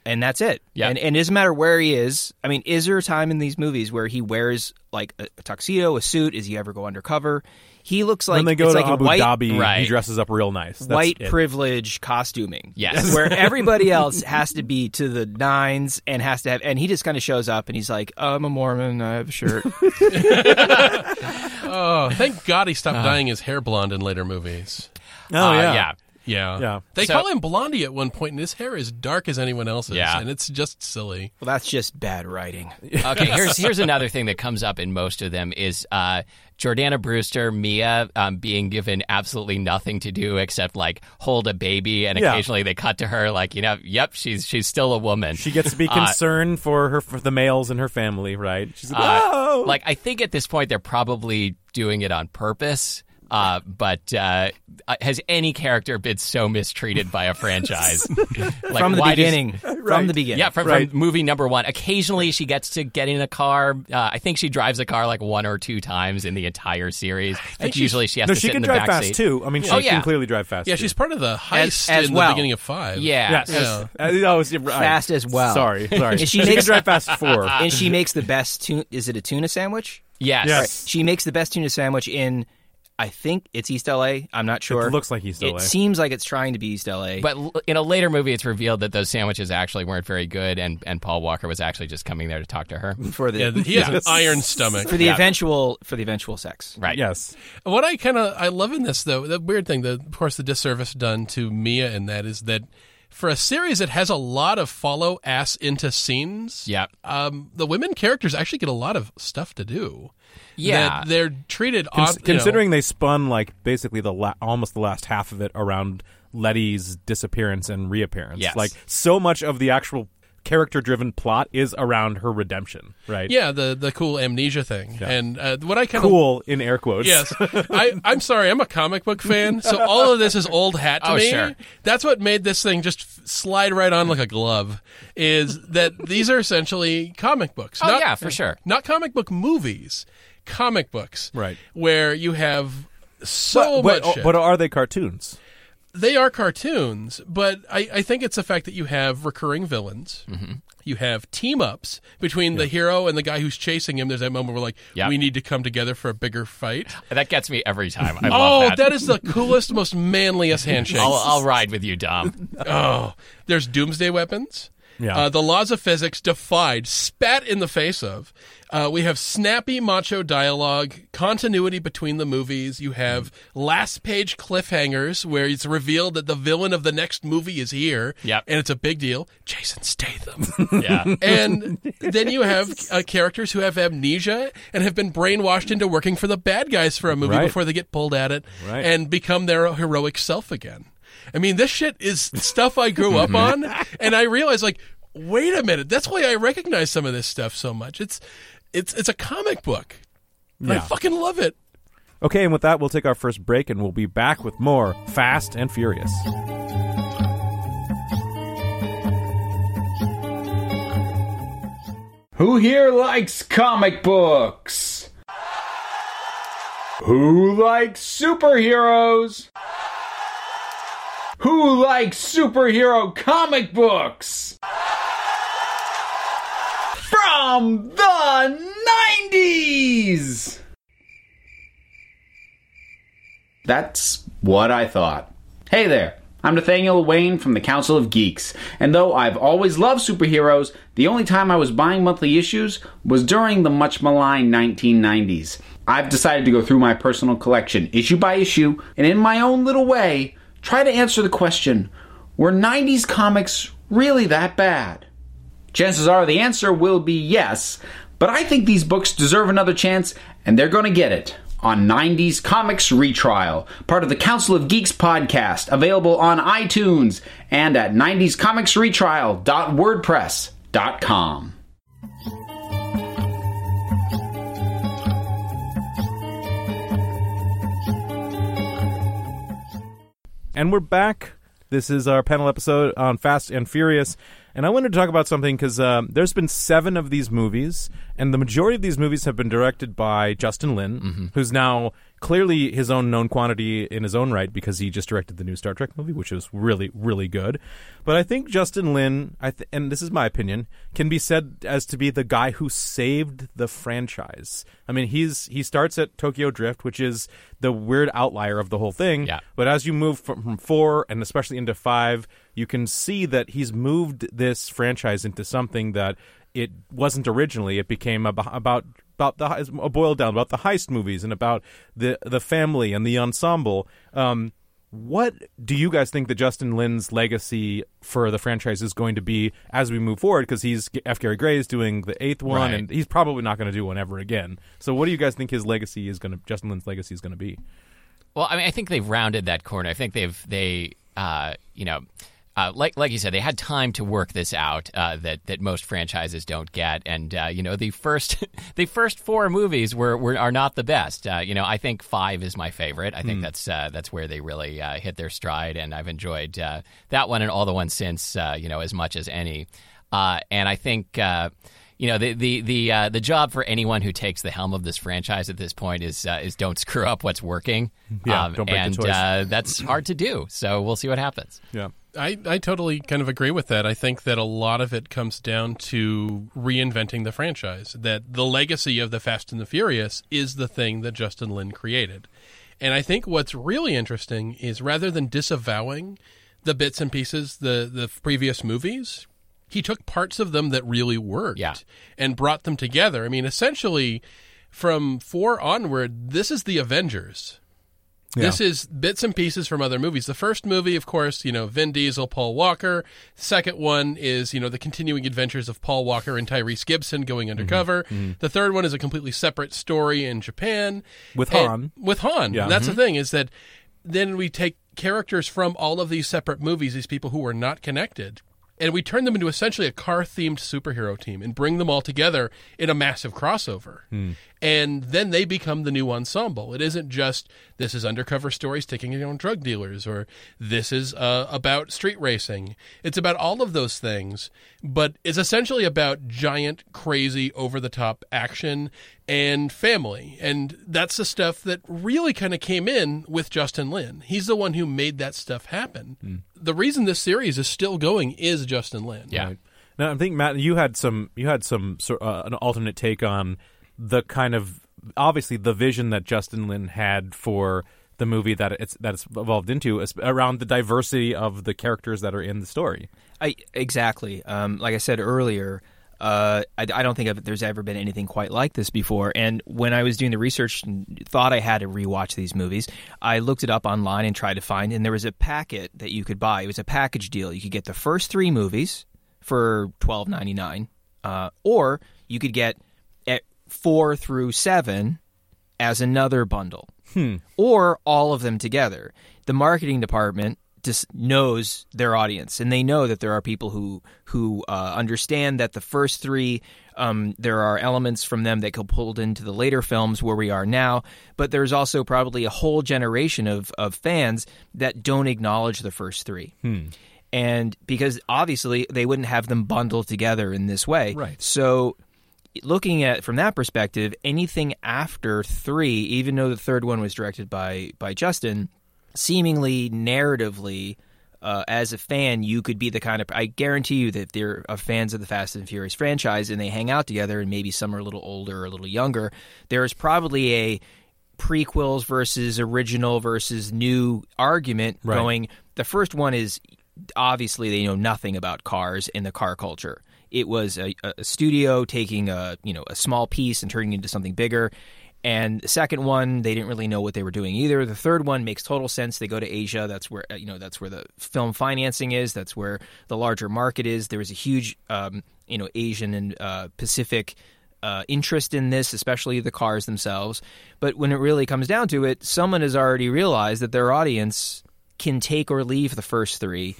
and that's it. Yeah. And, and it doesn't matter where he is. I mean, is there a time in these movies where he wears like a, a tuxedo, a suit? Is he ever go undercover? He looks like when they go it's to like Abu white, Dhabi, he dresses up real nice. That's white it. privilege costuming. Yes. Where everybody else has to be to the nines and has to have, and he just kind of shows up and he's like, I'm a Mormon, I have a shirt. oh, thank God he stopped dyeing his hair blonde in later movies. Oh Uh, yeah. yeah. Yeah, Yeah. They So- call him Blondie at one point, and his hair is dark as anyone else's. Yeah. and it's just silly. well, that's just bad writing. Okay, here's here's another thing that comes up in most of them is uh, Jordana Brewster, Mia, um, being given absolutely nothing to do except like hold a baby, and Yeah. occasionally they cut to her like, you know, yep, she's she's still a woman. She gets to be Uh, concerned for her for the males in her family, right? She's like, Uh, oh, Like I think at this point they're probably doing it on purpose. Uh, but uh, uh, has any character been so mistreated by a franchise? Like, from the why does- beginning. From the beginning. yeah, from, Right. from movie number one. Occasionally, she gets to get in a car. Uh, I think she drives a car like one or two times in the entire series. But usually, she has No, to she sit can in the drive back fast seat. too. I mean, she Oh, yeah. can clearly drive fast. Yeah, too. she's part of the heist as in well. the beginning of five. Yeah. Yes. Yeah. Uh, oh, it's- right. Fast as well. Sorry, sorry. And she can makes- drive fast four. and she makes the best tuna. Is it a tuna sandwich? Yes. Yes. She makes the best tuna sandwich in. I think it's East LA. I'm not sure. It looks like East LA. It seems like it's trying to be East LA. But l- in a later movie, it's revealed that those sandwiches actually weren't very good, and, and Paul Walker was actually just coming there to talk to her. for the Yeah, he has an iron stomach. for the eventual for the eventual sex. Right. Yes. What I kind of I love in this though, the weird thing, the, of course, the disservice done to Mia in that is that for a series that has a lot of follow ass into scenes, Yeah. um, the women characters actually get a lot of stuff to do. Yeah. They're treated Cons- odd, you know- considering they spun like basically the la- almost the last half of it around Letty's disappearance and reappearance. Yes. Like so much of the actual character driven plot is around her redemption, right? yeah, the the cool amnesia thing, and uh, what I kind of Cool in air quotes. Yes, I, I'm sorry. I'm a comic book fan, so all of this is old hat to Oh, me. sure. That's what made this thing just f- slide right on like a glove. Is that these are essentially comic books? Oh, not, yeah, for sure. Not comic book movies, comic books, Right. Where you have so but, much. but, shit. but are they cartoons? they are cartoons, but I, I think it's the fact that you have recurring villains. Mm-hmm. You have team ups between the hero and the guy who's chasing him. There's that moment where like Yeah. we need to come together for a bigger fight. That gets me every time. I Oh, love that. that is the coolest, most manliest handshake. I'll, I'll ride with you, Dom. oh, there's doomsday weapons. Yeah. Uh, the laws of physics defied, spat in the face of. Uh, we have snappy macho dialogue, continuity between the movies. You have last page cliffhangers where it's revealed that the villain of the next movie is here. Yep. And it's a big deal. Jason Statham. Yeah. and then you have uh, characters who have amnesia and have been brainwashed into working for the bad guys for a movie Right. before they get pulled at it Right. and become their heroic self again. I mean, this shit is stuff I grew up on, and I realized, like, wait a minute, that's why I recognize some of this stuff so much. It's it's it's a comic book. I Yeah. fucking love it. Okay, and with that, we'll take our first break, and we'll be back with more Fast and Furious. Who here likes comic books? Who likes superheroes? Who likes superhero comic books? From the 90s! That's what I thought. Hey there, I'm Nathaniel Wayne from the Council of Geeks, and though I've always loved superheroes, the only time I was buying monthly issues was during the much maligned 1990s. I've decided to go through my personal collection, issue by issue, and in my own little way, try to answer the question were 90s comics really that bad? Chances are the answer will be yes, but I think these books deserve another chance, and they're going to get it on 90s Comics Retrial, part of the Council of Geeks podcast, available on iTunes and at 90scomicsretrial.wordpress.com. And we're back. This is our panel episode on Fast and Furious. And I wanted to talk about something because um, there's been seven of these movies, and the majority of these movies have been directed by Justin Lin, who's now clearly his own known quantity in his own right because he just directed the new Star Trek movie, which was really, really good. But I think Justin Lin, I th- and this is my opinion, can be said as to be the guy who saved the franchise. I mean, he's he starts at Tokyo Drift, which is the weird outlier of the whole thing. Yeah. But as you move from, from four and especially into five, you can see that he's moved this franchise into something that it wasn't originally. It became ab- about about the heist- boiled down about the heist movies and about the the family and the ensemble. Um, what do you guys think that Justin Lin's legacy for the franchise is going to be as we move forward? Because he's F. Gary Gray is doing the eighth one, Right. and he's probably not going to do one ever again. So, what do you guys think his legacy is going to Justin Lin's legacy is going to be? Well, I mean, I think they've rounded that corner. I think they've they, uh, you know, uh, like like you said, they had time to work this out uh, that that most franchises don't get, and uh, you know the first the first four movies were, were are not the best. Uh, you know, I think five is my favorite. I think that's uh, that's where they really uh, hit their stride, and I've enjoyed uh, that one and all the ones since. Uh, you know, as much as any, uh, and I think. Uh, you know the the the uh, the job for anyone who takes the helm of this franchise at this point is uh, is don't screw up what's working. Yeah, Um, don't break the and. Uh, that's hard to do. So we'll see what happens. Yeah. I, I totally kind of agree with that. I think that a lot of it comes down to reinventing the franchise. That the legacy of the Fast and the Furious is the thing that Justin Lin created. And I think what's really interesting is rather than disavowing the bits and pieces, the, the previous movies, he took parts of them that really worked Yeah. and brought them together. I mean, essentially, from four onward, this is the Avengers. This is bits and pieces from other movies. The first movie, of course, you know, Vin Diesel, Paul Walker. Second one is, you know, the continuing adventures of Paul Walker and Tyrese Gibson going mm-hmm. undercover. Mm-hmm. The third one is a completely separate story in Japan. With Han. With Han. Yeah. That's the mm-hmm. thing, is that then we take characters from all of these separate movies, these people who were not connected, and we turn them into essentially a car themed superhero team and bring them all together in a massive crossover. And then they become the new ensemble. It isn't just this is undercover stories taking on drug dealers or this is uh, about street racing. It's about all of those things, but it's essentially about giant, crazy, over the top action and family. And that's the stuff that really kind of came in with Justin Lin. He's the one who made that stuff happen. The reason this series is still going is Justin Lin. Yeah. Now I think Matt, you had some you had some sort uh, an alternate take on the kind of obviously the vision that Justin Lin had for the movie that it's that it's evolved into is around the diversity of the characters that are in the story. I exactly. Um, like I said earlier, uh, I, I don't think I've, there's ever been anything quite like this before. And when I was doing the research and thought I had to rewatch these movies, I looked it up online and tried to find. And there was a packet that you could buy. It was a package deal. You could get the first three movies for twelve ninety nine, uh, or you could get at four through seven as another bundle, or all of them together. The marketing department just knows their audience, and they know that there are people who who uh, understand that the first three. Um, there are elements from them that get pulled into the later films where we are now, but there's also probably a whole generation of, of fans that don't acknowledge the first three. And because obviously they wouldn't have them bundled together in this way. Right. So looking at from that perspective, anything after three, even though the third one was directed by by Justin, seemingly narratively, uh, as a fan, you could be the kind of I guarantee you that if they're uh, fans of the Fast and Furious franchise and they hang out together, and maybe some are a little older or a little younger, there is probably a prequels versus original versus new argument Right. going. The first one is obviously they know nothing about cars and the car culture. It was a, a studio taking a you know a small piece and turning it into something bigger. And the second one, they didn't really know what they were doing either. The third one makes total sense. They go to Asia. That's where uh, you know that's where the film financing is. That's where the larger market is. There was a huge um, you know Asian and uh, Pacific uh, interest in this, especially the cars themselves. But when it really comes down to it, someone has already realized that their audience can take or leave the first three,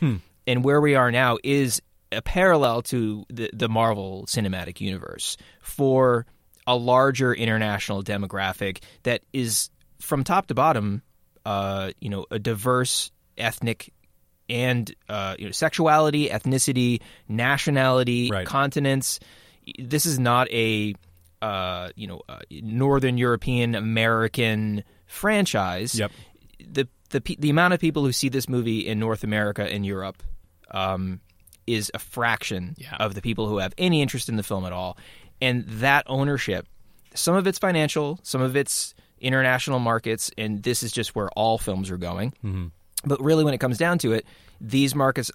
and where we are now is a parallel to the, the Marvel Cinematic Universe for a larger international demographic that is from top to bottom, uh, you know, a diverse ethnic and uh, you know, sexuality, ethnicity, nationality, Right. continents. This is not a uh, you know uh, Northern European American franchise. Yep. The the the amount of people who see this movie in North America and Europe um, is a fraction Yeah. of the people who have any interest in the film at all, and that ownership, some of it's financial, some of it's international markets, and this is just where all films are going. But really, when it comes down to it, these markets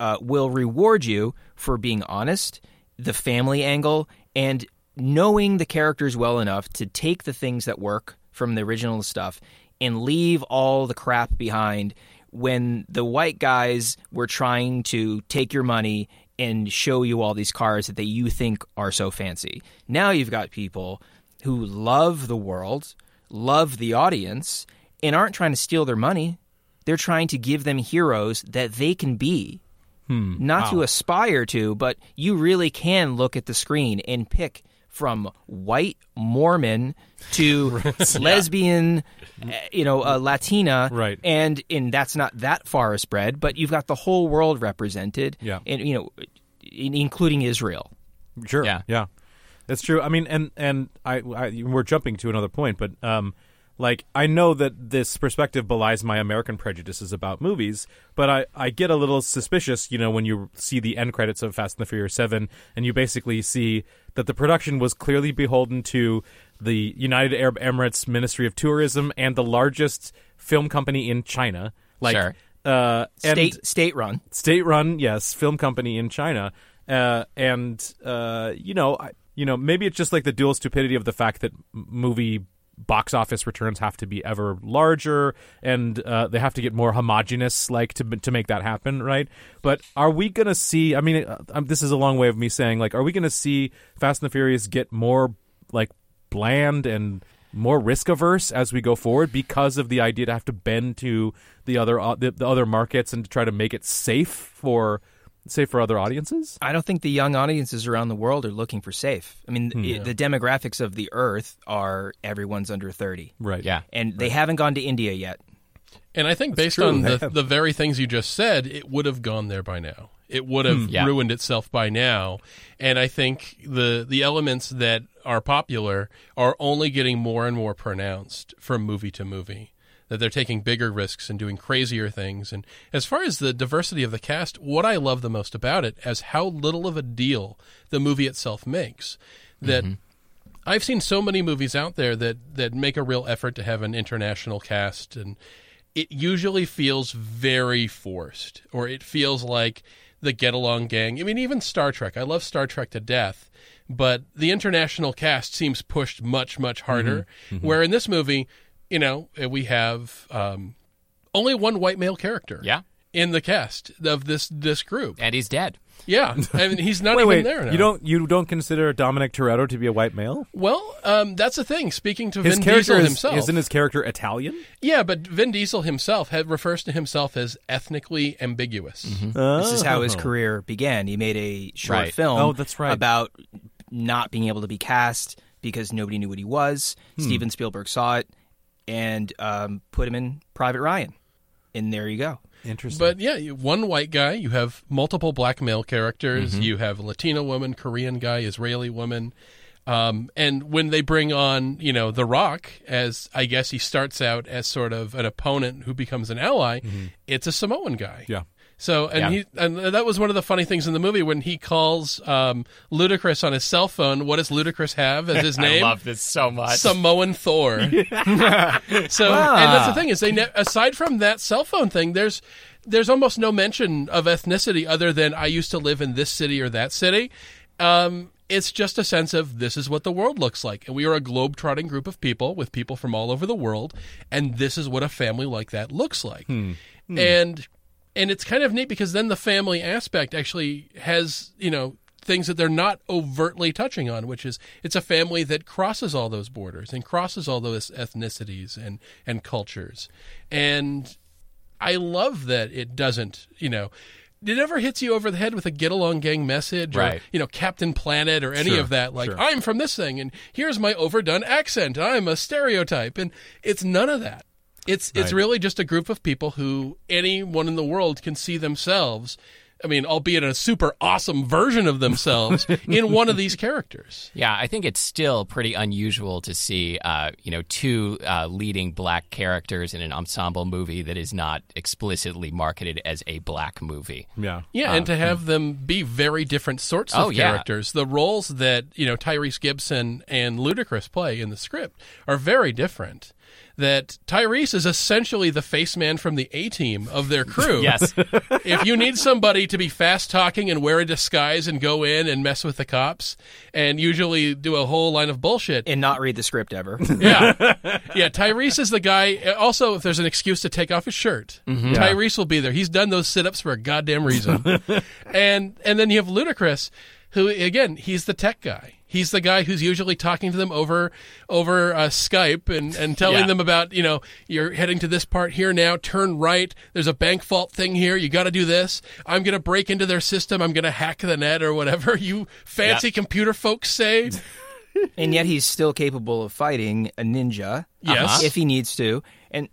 uh, will reward you for being honest, the family angle, and knowing the characters well enough to take the things that work from the original stuff and leave all the crap behind when the white guys were trying to take your money and show you all these cars that they, you think are so fancy. Now you've got people who love the world, love the audience, and aren't trying to steal their money. They're trying to give them heroes that they can be. Hmm. not to aspire to, but you really can look at the screen and pick from white Mormon to lesbian, uh, you know, uh, Latina, Right. And and that's not that far spread, but you've got the whole world represented, Yeah. and you know, in, including Israel. Sure. Yeah. Yeah. That's true. I mean, and and I, I we're jumping to another point, but um, like I know that this perspective belies my American prejudices about movies, but I I get a little suspicious, you know, when you see the end credits of Fast and the Furious Seven, and you basically see that the production was clearly beholden to the United Arab Emirates Ministry of Tourism and the largest film company in China, like. Sure. Uh, and State state run. state run yes film company in china uh, and uh, you know I, you know maybe it's just like the dual stupidity of the fact that movie box office returns have to be ever larger and uh, they have to get more homogenous like to to make that happen right? But are we going to see i mean uh, um, this is a long way of me saying like are we going to see fast and the furious get more like bland and more risk averse as we go forward because of the idea to have to bend to the other uh, the, the other markets and to try to make it safe for safe for other audiences. I don't think the young audiences around the world are looking for safe. I mean, hmm. i- the demographics of the Earth are everyone's under thirty, Right. Yeah. and they haven't gone to India yet. And I think based true. on the, the very things you just said, it would have gone there by now. It would have hmm. Yeah. ruined itself by now. And I think the the elements that are popular are only getting more and more pronounced from movie to movie. That they're taking bigger risks and doing crazier things. And as far as the diversity of the cast, what I love the most about it is how little of a deal the movie itself makes. That mm-hmm. I've seen so many movies out there that that make a real effort to have an international cast and it usually feels very forced or it feels like the get along gang. I mean even Star Trek. I love Star Trek to death, but the international cast seems pushed much much harder mm-hmm. Mm-hmm. where in this movie, you know, we have um, only one white male character. Yeah. In the cast of this this group. And he's dead. Yeah. I mean he's not Wait, even wait. there now. You don't you don't consider Dominic Toretto to be a white male? Well, um, that's the thing. Speaking to His Vin character Diesel is, himself, isn't his character Italian? yeah, but Vin Diesel himself had, refers to himself as ethnically ambiguous. This is how his career began. He made a short Right. film Oh, that's right. about not being able to be cast because nobody knew what he was. Steven Spielberg saw it and um, put him in Private Ryan. And there you go. Interesting. But yeah, one white guy. You have multiple black male characters. Mm-hmm. You have a Latino woman, Korean guy, Israeli woman. Um, and when they bring on, you know, The Rock, as I guess he starts out as sort of an opponent who becomes an ally, it's a Samoan guy. Mm-hmm. yeah. So and Yeah. he and that was one of the funny things in the movie when he calls um, Ludacris on his cell phone. What does Ludacris have as his name? I love this so much. Samoan Thor. so, and that's the thing is they ne- aside from that cell phone thing, there's there's almost no mention of ethnicity other than I used to live in this city or that city. Um, it's just a sense of this is what the world looks like, and we are a globe-trotting group of people with people from all over the world, and this is what a family like that looks like. And and it's kind of neat because then the family aspect actually has you know things that they're not overtly touching on which is it's a family that crosses all those borders and crosses all those ethnicities and and cultures and i love that it doesn't you know it never hits you over the head with a get along gang message or Right. you know captain planet or any Sure, of that like sure. i'm from this thing and here's my overdone accent i'm a stereotype and it's none of that it's it's really just a group of people who anyone in the world can see themselves. I mean, albeit a super awesome version of themselves in one of these characters. Yeah, I think it's still pretty unusual to see, uh, you know, two uh, leading black characters in an ensemble movie that is not explicitly marketed as a black movie. Yeah. Yeah, and to have them be very different sorts of Oh, yeah. characters. The roles that, you know, Tyrese Gibson and Ludacris play in the script are very different. That Tyrese is essentially the face man from the A team of their crew. Yes. if you need somebody to be fast talking and wear a disguise and go in and mess with the cops and usually do a whole line of bullshit. And not read the script ever. Yeah. Yeah. Tyrese is the guy. Also, if there's an excuse to take off his shirt, mm-hmm. Tyrese will be there. He's done those sit ups for a goddamn reason. and and then you have Ludacris, who, again, he's the tech guy. He's the guy who's usually talking to them over over uh, Skype and, and telling Yeah. them about you know you're heading to this part here now. Turn right. There's a bank vault thing here. You got to do this. I'm gonna break into their system. I'm gonna hack the net or whatever you fancy computer folks say. and yet he's still capable of fighting a ninja Yes. if he needs to. And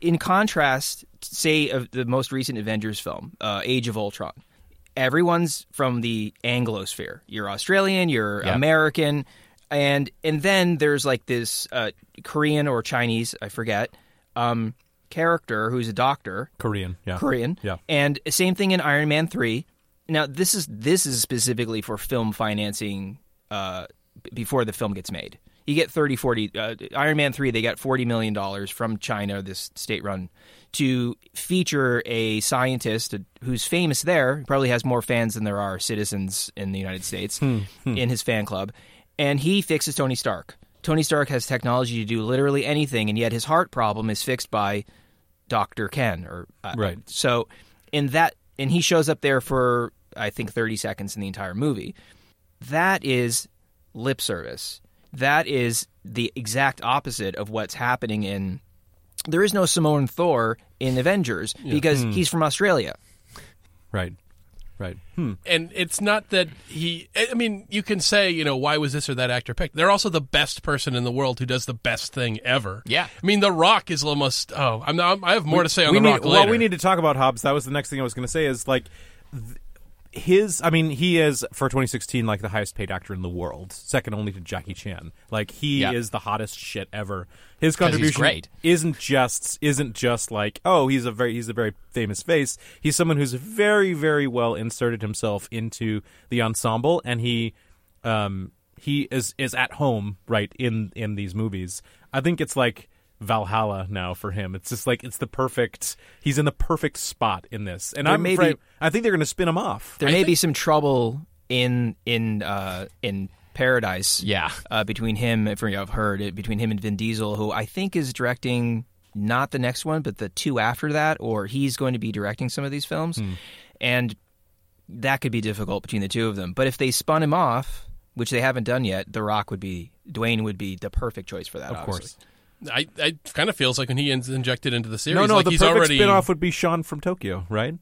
in contrast, say of the most recent Avengers film, uh, Age of Ultron, everyone's from the Anglosphere. You're Australian, you're Yeah. American, and and then there's like this uh, Korean or Chinese, I forget, um, character who's a doctor. Korean. Yeah. Korean. Yeah. And same thing in Iron Man three. Now this is this is specifically for film financing uh, b- before the film gets made. You get 30, 40, uh, Iron Man 3, they got $40 million from China, this state run, to feature a scientist who's famous there, probably has more fans than there are citizens in the United States, in his fan club. And he fixes Tony Stark. Tony Stark has technology to do literally anything, and yet his heart problem is fixed by Dr. Ken. Or, uh, Right. So, in that, and he shows up there for, I think, 30 seconds in the entire movie. That is lip service. That is the exact opposite of what's happening in. There is no Samoan Thor in Avengers because he's from Australia. Right. Right. Hmm. and it's not that he i mean you can say you know why was this or that actor picked they're also the best person in the world who does the best thing ever Yeah. i mean the rock is almost oh i'm not i have more to say on we the need, rock well, we need to talk about Hobbs. That was the next thing I was going to say. Is like th- his. I mean, he is for 2016 like the highest paid actor in the world, second only to Jackie Chan. Like he Yeah. is the hottest shit ever. his contribution isn't just isn't just like oh he's a very he's a very famous face. He's someone who's very very well inserted himself into the ensemble, and he um he is is at home right in in these movies. I think it's like Valhalla now for him. It's just like it's the perfect. He's in the perfect spot in this, and There I'm may afraid. be- I think they're going to spin him off. There may be some trouble in in uh, in Paradise. Yeah. uh, between him, from I've heard it, between him and Vin Diesel, who I think is directing not the next one, but the two after that, or he's going to be directing some of these films, Hmm. and that could be difficult between the two of them. But if they spun him off, which they haven't done yet, The Rock would be Dwayne would be the perfect choice for that. Of obviously. course. I, I kind of feels like when he is injected into the series, No, no. like the he's perfect already spin-off would be Sean from Tokyo, right?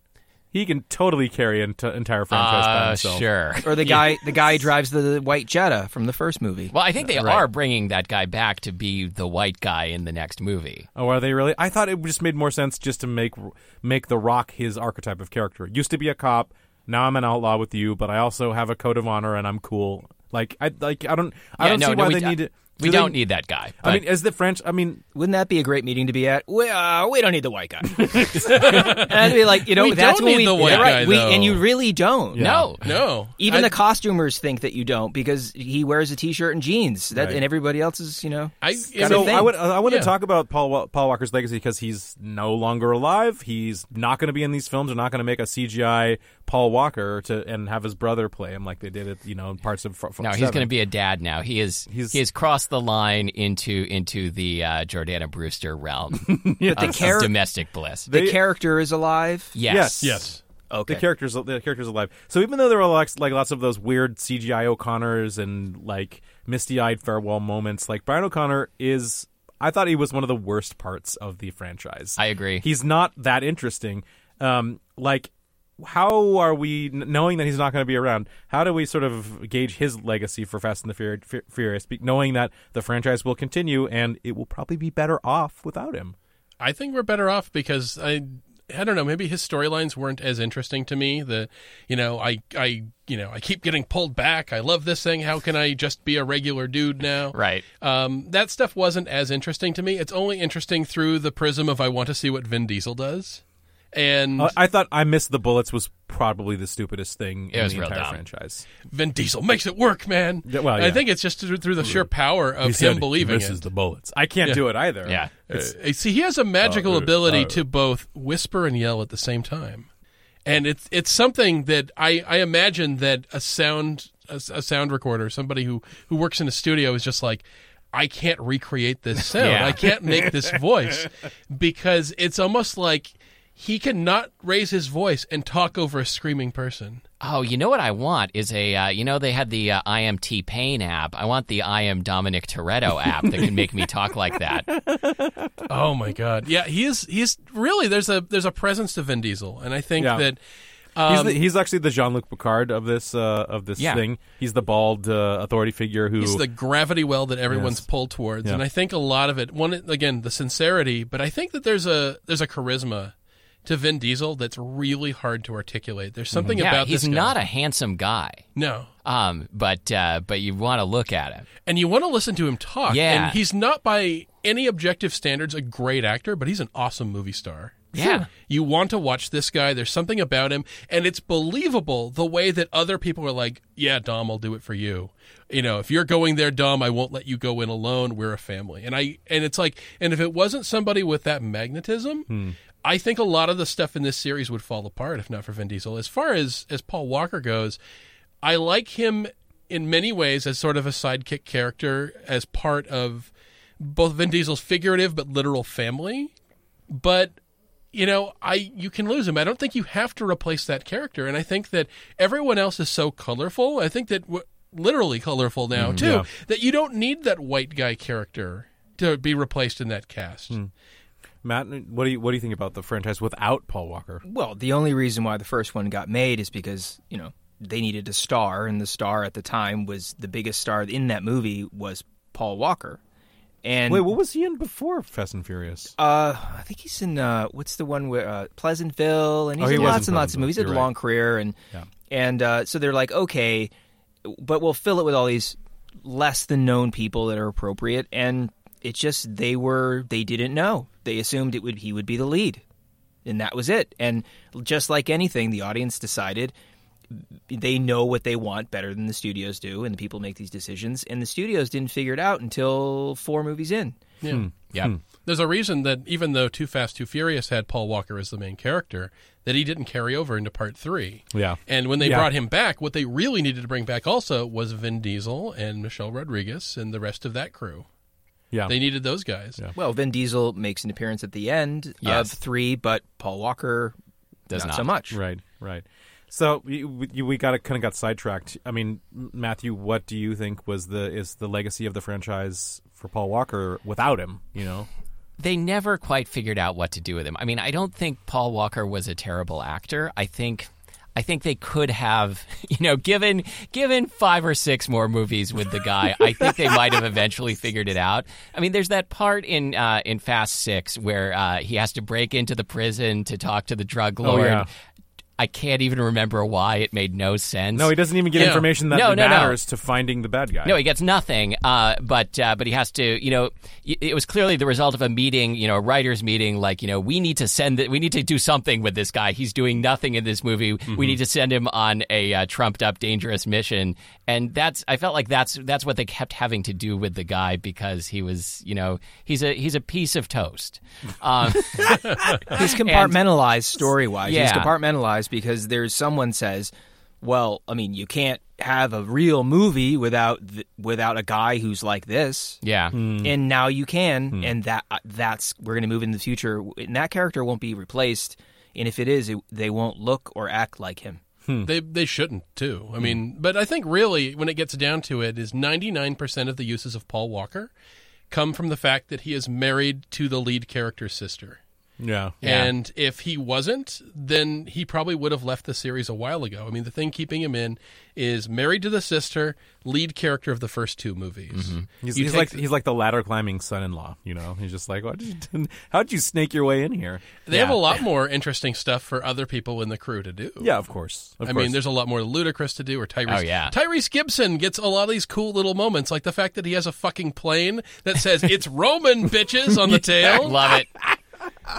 He can totally carry an t- entire franchise by Uh, himself. sure. Or the guy, the guy who drives the white Jetta from the first movie. Well, I think they are bringing that guy back to be the white guy in the next movie. Oh, are they really? I thought it just made more sense just to make make the Rock his archetype of character. Used to be a cop, now I'm an outlaw with you, but I also have a code of honor and I'm cool. Like I like I don't I Yeah, don't no, see no, why we they d- need it. We do don't need that guy. I mean, as the French, I mean, Wouldn't that be a great meeting to be at? We, uh, we don't need the white guy. and I'd be like, you know, We that's don't when need we, the white yeah, right, guy, we, though. and you really don't. no. no Even I, the costumers think that you don't because he wears a t-shirt and jeans. That Right. and everybody else is, you know. I, you know, so thing. I would I want Yeah. to talk about Paul Wa- Paul Walker's legacy because he's no longer alive. He's not going to be in these films. They're not going to make a CGI Paul Walker to and have his brother play him like they did it, you know, in parts of. Fr- Fr- No, he's going to be a dad now. He is He's- he has crossed the line into into the uh, Jordana Brewster realm But the, of, char- of domestic bliss. the character is alive. yes. Yes. yes Okay. The characters, the characters alive. So even though there were like, like lots of those weird CGI O'Conners and like misty-eyed farewell moments, like Brian O'Conner is, I thought he was one of the worst parts of the franchise. I agree. He's not that interesting. Um, like, how are we knowing that he's not going to be around? How do we sort of gauge his legacy for Fast and the Fur- Fur- Furious, be- knowing that the franchise will continue and it will probably be better off without him? I think we're better off because I I don't know, maybe his storylines weren't as interesting to me. The you know, I I you know, I keep getting pulled back. I love this thing. How can I just be a regular dude now? Right. Um, that stuff wasn't as interesting to me. It's only interesting through the prism of I want to see what Vin Diesel does. And Uh, I thought I missed the bullets was probably the stupidest thing in the entire dumb. franchise. Vin Diesel makes it work, man. Yeah, well, I think it's just through, through the sheer power of He him believing he misses it. the bullets. I can't Yeah. do it either. Yeah. It's- Uh, see, he has a magical Uh, uh, ability uh. to both whisper and yell at the same time, and it's it's something that I, I imagine that a sound a, a sound recorder, somebody who who works in a studio, is just like. I can't recreate this sound. Yeah. I can't make this voice because it's almost like he cannot raise his voice and talk over a screaming person. Oh, you know what I want is a uh, you know they had the uh, I am T Pain app. I want the I am Dominic Toretto app that can make me talk like that. Oh my god. Yeah, he is he's really there's a there's a presence to Vin Diesel and I think Yeah. that he's, um, the, he's actually the Jean Luc Picard of this uh, of this Yeah. thing. He's the bald uh, authority figure who. He's the gravity well that everyone's Yes. pulled towards, Yeah. and I think a lot of it. One again, the sincerity, but I think that there's a there's a charisma to Vin Diesel that's really hard to articulate. There's something Yeah, about he's this guy. not a handsome guy. no, Um, but uh, but you want to look at him. and you want to listen to him talk. Yeah. and he's not by any objective standards a great actor, but he's an awesome movie star. Yeah. You want to watch this guy. There's something about him, and it's believable the way that other people are like, "Yeah, Dom, I'll do it for you." You know, if you're going there, Dom, I won't let you go in alone. We're a family, and I and it's like, and if it wasn't somebody with that magnetism, I think a lot of the stuff in this series would fall apart if not for Vin Diesel. As far as as Paul Walker goes, I like him in many ways as sort of a sidekick character, as part of both Vin Diesel's figurative but literal family. But you know, I you can lose him. I don't think you have to replace that character, and I think that everyone else is so colorful. I think that w- literally colorful now mm, too yeah. that you don't need that white guy character to be replaced in that cast. Mm. Matt, what do you what do you think about the franchise without Paul Walker? Well, the only reason why the first one got made is because you know they needed a star, and the star at the time was the biggest star in that movie was Paul Walker. And Wait, what was he in before Fast and Furious? Uh, I think he's in uh, what's the one where uh, Pleasantville, and he's Oh, he in lots and lots of movies. He had a You're right. long career, and Yeah. and uh, so they're like, okay, but we'll fill it with all these less than known people that are appropriate, and it's just they were they didn't know. They assumed it would he would be the lead, and that was it. And just like anything, the audience decided they know what they want better than the studios do, and the people make these decisions. And the studios didn't figure it out until four movies in. Yeah. Hmm. Yeah. Hmm. There's a reason that even though Too Fast, Too Furious had Paul Walker as the main character, that he didn't carry over into part three. Yeah. And when they Yeah. brought him back, what they really needed to bring back also was Vin Diesel and Michelle Rodriguez and the rest of that crew. Yeah. They needed those guys. Yeah. Well, Vin Diesel makes an appearance at the end Yes. of three, but Paul Walker Does not, not. so much. Right, right. So we, we, we got kind of got sidetracked. I mean, Matthew, what do you think was the is the legacy of the franchise for Paul Walker without him? You know, they never quite figured out what to do with him. I mean, I don't think Paul Walker was a terrible actor. I think I think they could have, you know, given given five or six more movies with the guy, I think they might have eventually figured it out. I mean, there's that part in uh, in Fast Six where uh, he has to break into the prison to talk to the drug lord. yeah. I can't even remember why it made no sense. no, he doesn't even get Yeah. information that No, no, no. matters to finding the bad guy. No, he gets nothing. Uh, but uh, but he has to. You know, it was clearly the result of a meeting. You know, a writers' meeting. Like you know, we need to send. th- We need to do something with this guy. He's doing nothing in this movie. We need to send him on a uh, trumped up, dangerous mission. And that's. I felt like that's that's what they kept having to do with the guy because he was. You know, he's a he's a piece of toast. Um, He's compartmentalized story wise. He's compartmentalized because there's someone says, "Well, I mean, you can't have a real movie without th- without a guy who's like this." yeah. Hmm. And now you can, hmm. and that uh, that's we're going to move in the future, and that character won't be replaced. And if it is, it, they won't look or act like him. Hmm. They they shouldn't too. I mean, but I think really when it gets down to it, is ninety nine percent of the uses of Paul Walker come from the fact that he is married to the lead character's sister. Yeah. Yeah. And if he wasn't, then he probably would have left the series a while ago. I mean, the thing keeping him in is married to the sister, lead character of the first two movies. Mm-hmm. He's, You he's take like the- he's like the ladder climbing son-in-law. You know, he's just like, what did you, mm. how'd you snake your way in here? They have a lot more interesting stuff for other people in the crew to do. Yeah, of course. Of I course. mean, there's a lot more Ludacris to do. Or Tyrese, Oh, yeah. Tyrese Gibson gets a lot of these cool little moments, like the fact that he has a fucking plane that says "It's Roman bitches" on the tail. Love it.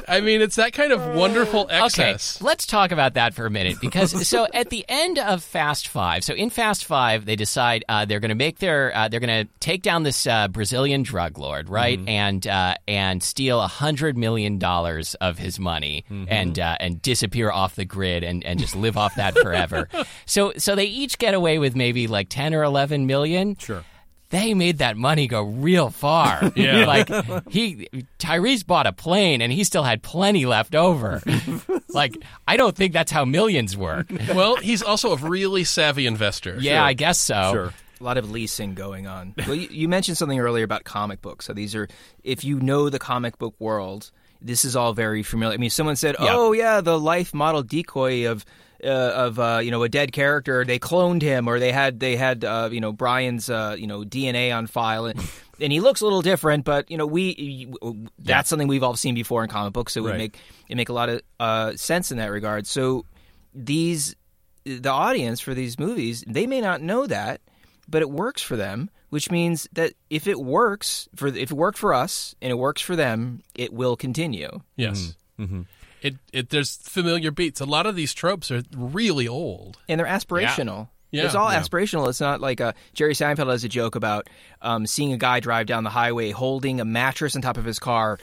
I mean, it's that kind of wonderful excess. Okay, let's talk about that for a minute because so at the end of Fast Five, so in Fast Five, they decide uh, they're going to make their uh, they're going to take down this uh, Brazilian drug lord, right, and uh, and steal a hundred million dollars of his money and uh, and disappear off the grid and, and just live off that forever. So so they each get away with maybe like ten or eleven million. sure. They made that money go real far. Yeah. like he Tyrese bought a plane and he still had plenty left over. like I don't think that's how millions work. well, he's also a really savvy investor. Yeah, I guess so. Sure. A lot of leasing going on. Well, you, you mentioned something earlier about comic books. So these are, if you know the comic book world, this is all very familiar. I mean, someone said, "Oh yeah, the life model decoy of." Uh, of uh, you know a dead character, they cloned him, or they had they had uh, you know Brian's uh, you know DNA on file, and, and he looks a little different. But you know we that's something we've all seen before in comic books, so it would Right. make it make a lot of uh, sense in that regard. So these the audience for these movies they may not know that but it works for them which means that if it works for if it worked for us and it works for them it will continue Yes. Mm-hmm. It, it there's familiar beats. A lot of these tropes are really old. and they're aspirational Yeah. it's all Yeah. aspirational it's not like a jerry seinfeld has a joke about um, seeing a guy drive down the highway holding a mattress on top of his car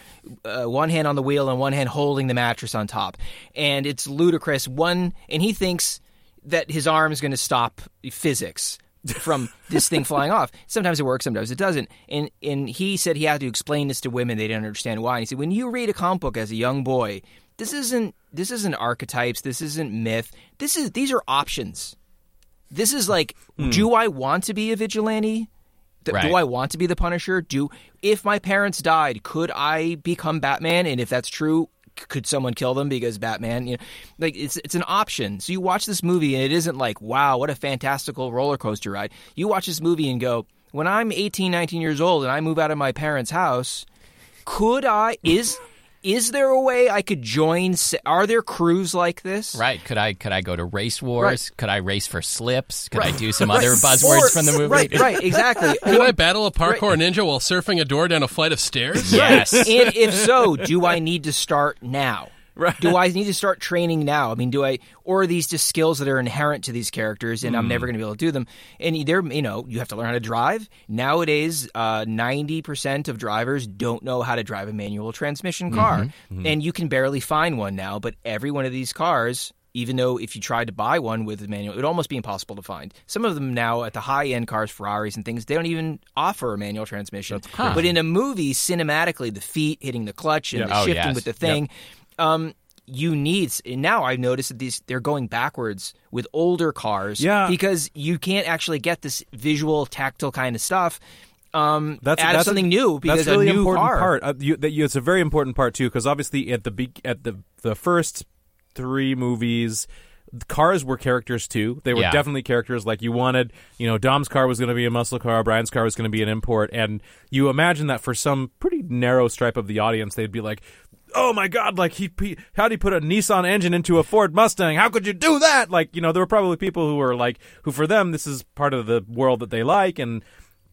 uh, one hand on the wheel and one hand holding the mattress on top and it's ludicrous one and he thinks that his arm is going to stop physics from this thing flying off. Sometimes it works, sometimes it doesn't. And and he said he had to explain this to women; they didn't understand why. And he said, when you read a comic book as a young boy, this isn't this isn't archetypes, this isn't myth. This is these are options. This is like, hmm. do I want to be a vigilante? Th- Right. Do I want to be the Punisher? Do if my parents died, could I become Batman? And if that's true, could someone kill them because Batman? You know, like it's it's an option. So you watch this movie and it isn't like, wow, what a fantastical roller coaster ride. You watch this movie and go, when I'm 18, 19 years old and I move out of my parents' house, could I is is there a way I could join? Are there crews like this? Right? Could I could I go to race wars? Right. Could I race for slips? Could I do some Right. other buzzwords Or- from the movie? Right, right, exactly. Can I battle a parkour ninja while surfing a door down a flight of stairs? Yes. and if so, do I need to start now? Right. Do I need to start training now? I mean, do I, or are these just skills that are inherent to these characters, and I'm mm. never going to be able to do them? And they're, you know, you have to learn how to drive. Nowadays, uh, ninety percent of drivers don't know how to drive a manual transmission car, mm-hmm. Mm-hmm. and you can barely find one now. But every one of these cars. Even though if you tried to buy one with a manual, it would almost be impossible to find. Some of them now at the high end cars, Ferraris and things, they don't even offer a manual transmission. But in a movie, cinematically, the feet hitting the clutch and the Oh, shifting yes. with the thing, um, you need. And now I've noticed that these they're going backwards with older cars, Yeah. because you can't actually get this visual, tactile kind of stuff. Um, That's out that's something a, new because that's really a new important car. part. Uh, you, that you, it's a very important part too, because obviously at the be- at the the first three movies. Cars were characters too. They were Yeah. definitely characters. Like you wanted, you know, Dom's car was going to be a muscle car, Brian's car was going to be an import, and you imagine that for some pretty narrow stripe of the audience, they'd be like, "Oh my god! Like he, he how would he put a Nissan engine into a Ford Mustang? How could you do that?" Like you know, there were probably people who were like, who for them this is part of the world that they like, and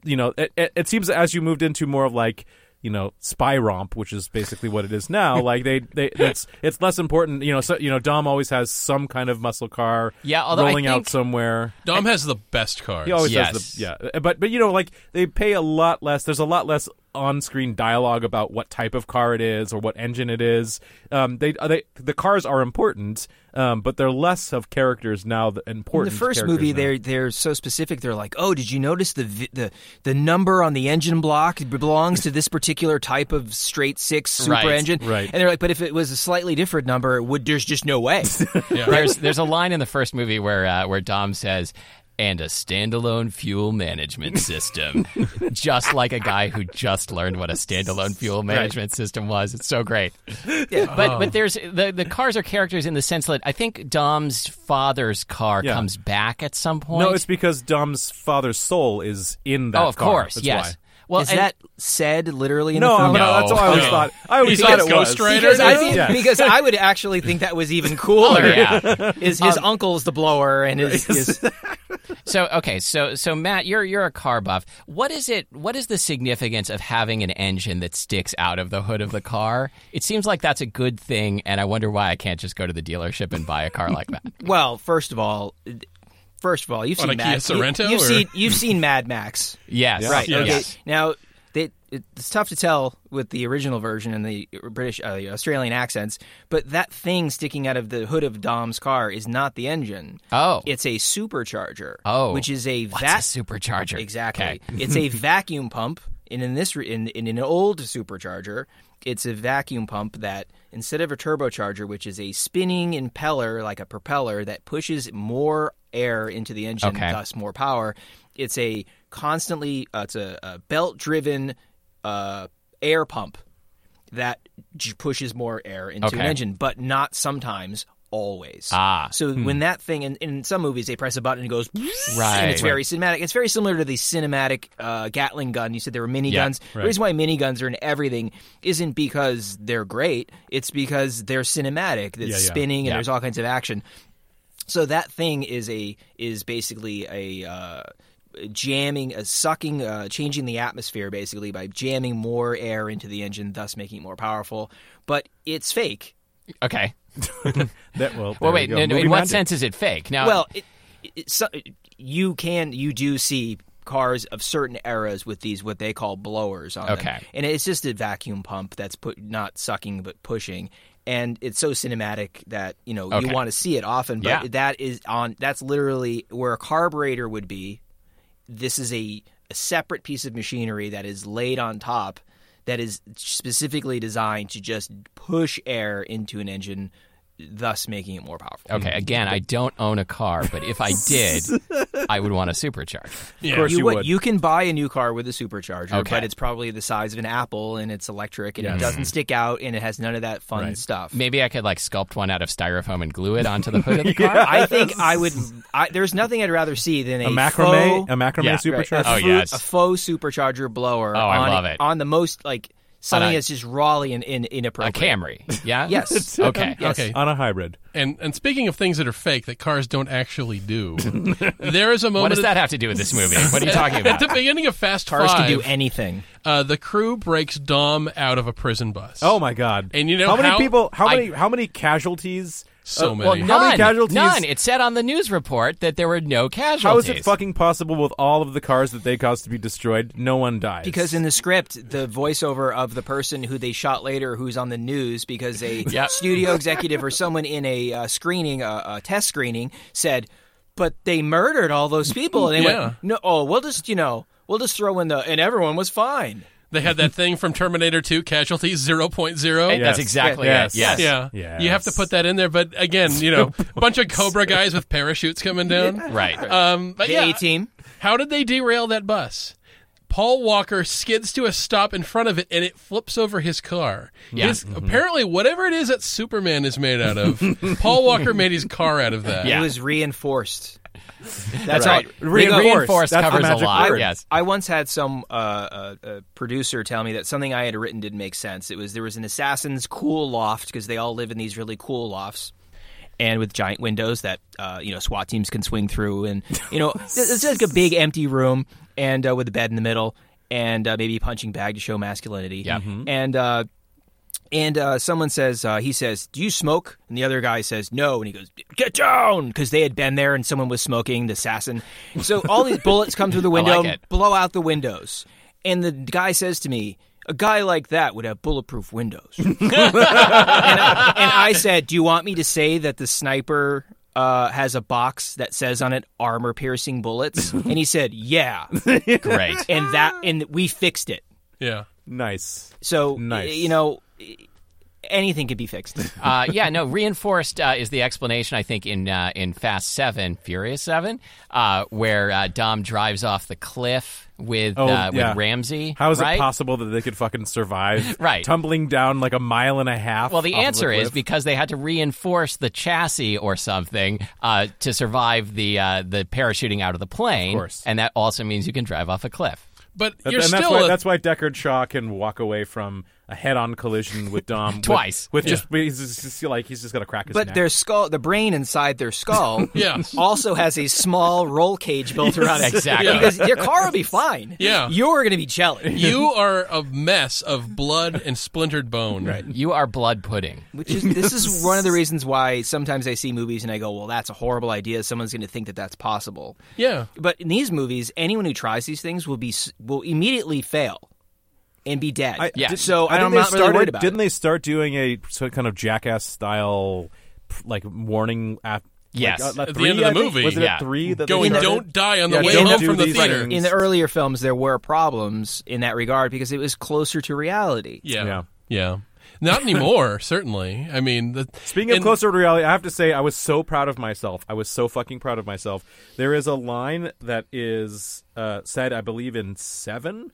you know, it, it, it seems as you moved into more of like you know spy romp, which is basically what it is now. like they, they, it's it's less important. You know, so, you know, Dom always has some kind of muscle car, Yeah, although rolling out somewhere. Dom has the best cars. He always Yes. has the yeah, but but you know, like they pay a lot less. There's a lot less on-screen dialogue about what type of car it is or what engine it is. Um, they they the cars are important, um, but they're less of characters now. The In important. the first movie, now. they're they're so specific. They're like, "Oh, did you notice the the the number on the engine block belongs to this particular type of straight six super Right, engine?" right. And they're like, "But if it was a slightly different number, it would there's just no way." there's there's a line in the first movie where uh, where Dom says, "And a standalone fuel management system," just like a guy who just learned what a standalone fuel management system was. It's so great. But oh. but there's the the cars are characters in the sense that I think Dom's father's car Yeah. comes back at some point. no, it's because Dom's father's soul is in that. oh, of car. course, That's yes. why. Well, is and- that said literally in No, the film? I'm that's what I always No. thought. I always He's thought like it was. Ghost because I think, Yes. because I would actually think that was even cooler. Oh, yeah. Is his um, uncle's the blower and his, his So okay, so so Matt, you're you're a car buff. What is it? What is the significance of having an engine that sticks out of the hood of the car? It seems like that's a good thing, and I wonder why I can't just go to the dealership and buy a car like that. well, first of all, first of all, you've What, seen Mad, Sorento, You, have seen you've seen Mad Max. Yes, Right. Yes. Okay. Now, they, it's tough to tell with the original version and the British, uh, the Australian accents. But that thing sticking out of the hood of Dom's car is not the engine. Oh. it's a supercharger. Oh. which is a What's a supercharger? Exactly. Okay. it's a vacuum pump, and in this re- in, in an old supercharger, it's a vacuum pump that instead of a turbocharger, which is a spinning impeller like a propeller that pushes more air into the engine, Okay. thus more power. It's a constantly uh, it's a, a belt driven uh, air pump that pushes more air into an engine, but not sometimes. Always. Ah. So when that thing, in, in some movies, they press a button and it goes, Right. and it's very cinematic. It's very similar to the cinematic uh, Gatling gun. You said there were mini Yeah, guns. The reason why miniguns are in everything isn't because they're great. It's because they're cinematic. It's Yeah, yeah. spinning and there's all kinds of action. So that thing is a is basically a uh, jamming, a sucking, uh, changing the atmosphere basically by jamming more air into the engine, thus making it more powerful. But it's fake. Okay. That, well, Well, wait. you No, no, Movie in what magic. sense is it fake? Now, Well, it, it, so, you can you do see cars of certain eras with these what they call blowers on them. Okay. and it's just a vacuum pump that's put not sucking but pushing. And it's so cinematic that you know Okay. you want to see it often, but Yeah. that is on that's literally where a carburetor would be. This is a, a separate piece of machinery that is laid on top that is specifically designed to just push air into an engine, thus making it more powerful. okay. Mm-hmm. Again, I don't own a car, but if I did, I would want a supercharger. Of course you, you would. would. You can buy a new car with a supercharger, Okay. but it's probably the size of an apple and it's electric and Yes. it doesn't mm-hmm. stick out and it has none of that fun Right. stuff. Maybe I could like sculpt one out of styrofoam and glue it onto the hood of the car. I think I would. I, there's nothing I'd rather see than a, a macrame, faux, a macrame Yeah. right, supercharger. a, Oh, fu- yes. a faux supercharger blower. Oh, I on, love it. on the most like something On that's just rawly and in, a inappropriate. Camry. Yeah. Yes. Okay. Yes. Okay. on a hybrid. And and speaking of things that are fake that cars don't actually do, there is a moment. What does that have to do with this movie? What are you talking about? At the beginning of Fast Cars Five, can do anything. uh, the crew breaks Dom out of a prison bus. Oh my god! And you know how many how- people? How I- many? how many casualties? So uh, many. Well, how many None. casualties? None. It said on the news report that there were no casualties. How is it fucking possible with all of the cars that they caused to be destroyed? No one dies Because in the script, the voiceover of the person who they shot later, who's on the news, because a Yep. studio executive or someone in a uh, screening, uh, a test screening, said, "But they murdered all those people." And they Yeah. went, "No, oh, we'll just, you know, we'll just throw in the, and everyone was fine." They had that thing from Terminator 2, Casualties 0.0. That's Yes. exactly Yes. it. Yes. Yeah. Yes. You have to put that in there. But again, you know, a bunch of Cobra guys with parachutes coming down. Right. Um, but The yeah, A team. how did they derail that bus? Paul Walker skids to a stop in front of it and it flips over his car. Yeah. His- Apparently, whatever it is that Superman is made out of, Paul Walker made his car out of that. Yeah. It was reinforced. That's Right. all. Reinforced. Reinforced That's covers a magic lot. word. Yes. I once had some uh, uh, uh, producer tell me that something I had written didn't make sense. It was there was an assassin's cool loft because they all live in these really cool lofts, and with giant windows that uh, you know SWAT teams can swing through, and you know it's it's like a big empty room, and uh, with a bed in the middle, and uh, maybe a punching bag to show masculinity. Yeah. and. And uh, someone says, uh, he says, "Do you smoke?" And the other guy says, "No." And he goes, "Get down!" Because they had been there and someone was smoking. The assassin. So all these bullets come through the window, like blow out the windows. And the guy says to me, "A guy like that would have bulletproof windows." and, I, and I said, "Do you want me to say that the sniper?" Uh, has a box that says on it "armor piercing bullets," and he said, "Yeah," Great. and that, and we fixed it. Yeah. Nice. So Nice. you know, anything could be fixed. uh, yeah, no. Reinforced uh, is the explanation. I think in uh, in Fast Seven, Furious Seven, uh, where uh, Dom drives off the cliff with Oh, uh, yeah. with Ramsey. How is right? it possible that they could fucking survive? Right. Tumbling down like a mile and a half. Well, the off of answer is cliff? because they had to reinforce the chassis or something uh, to survive the uh, the parachuting out of the plane. Of course. and that also means you can drive off a cliff. But you're and that's still. why a- that's why Deckard Shaw can walk away from a head-on collision with Dom with- Twice. With, just he's just, just like he's just gonna crack his But neck. their skull, the brain inside their skull, Yes. also has a small roll cage built around it. Exactly. Because your car will be fine. Yeah. You're going to be jelly. you are a mess of blood and splintered bone. Right. You are blood pudding. Which is this is one of the reasons why sometimes I see movies and I go, "Well, that's a horrible idea. Someone's going to think that that's possible." Yeah. But in these movies, anyone who tries these things will be will immediately fail. And be dead. I, Yeah. did- So I I'm think they not really started. worried about didn't it. they start doing a kind of jackass style, like warning at? Yes. like, uh, At the end of the I think? movie. Was it Yeah. at three that Going, they don't die on the Yeah, way don't home do from the these theater. things. in the earlier films, there were problems in that regard because it was closer to reality. Yeah. Yeah. Yeah. Not anymore, certainly. I mean, the, Speaking of and- closer to reality, I have to say I was so proud of myself. I was so fucking proud of myself. There is a line that is uh, said, I believe, in seven.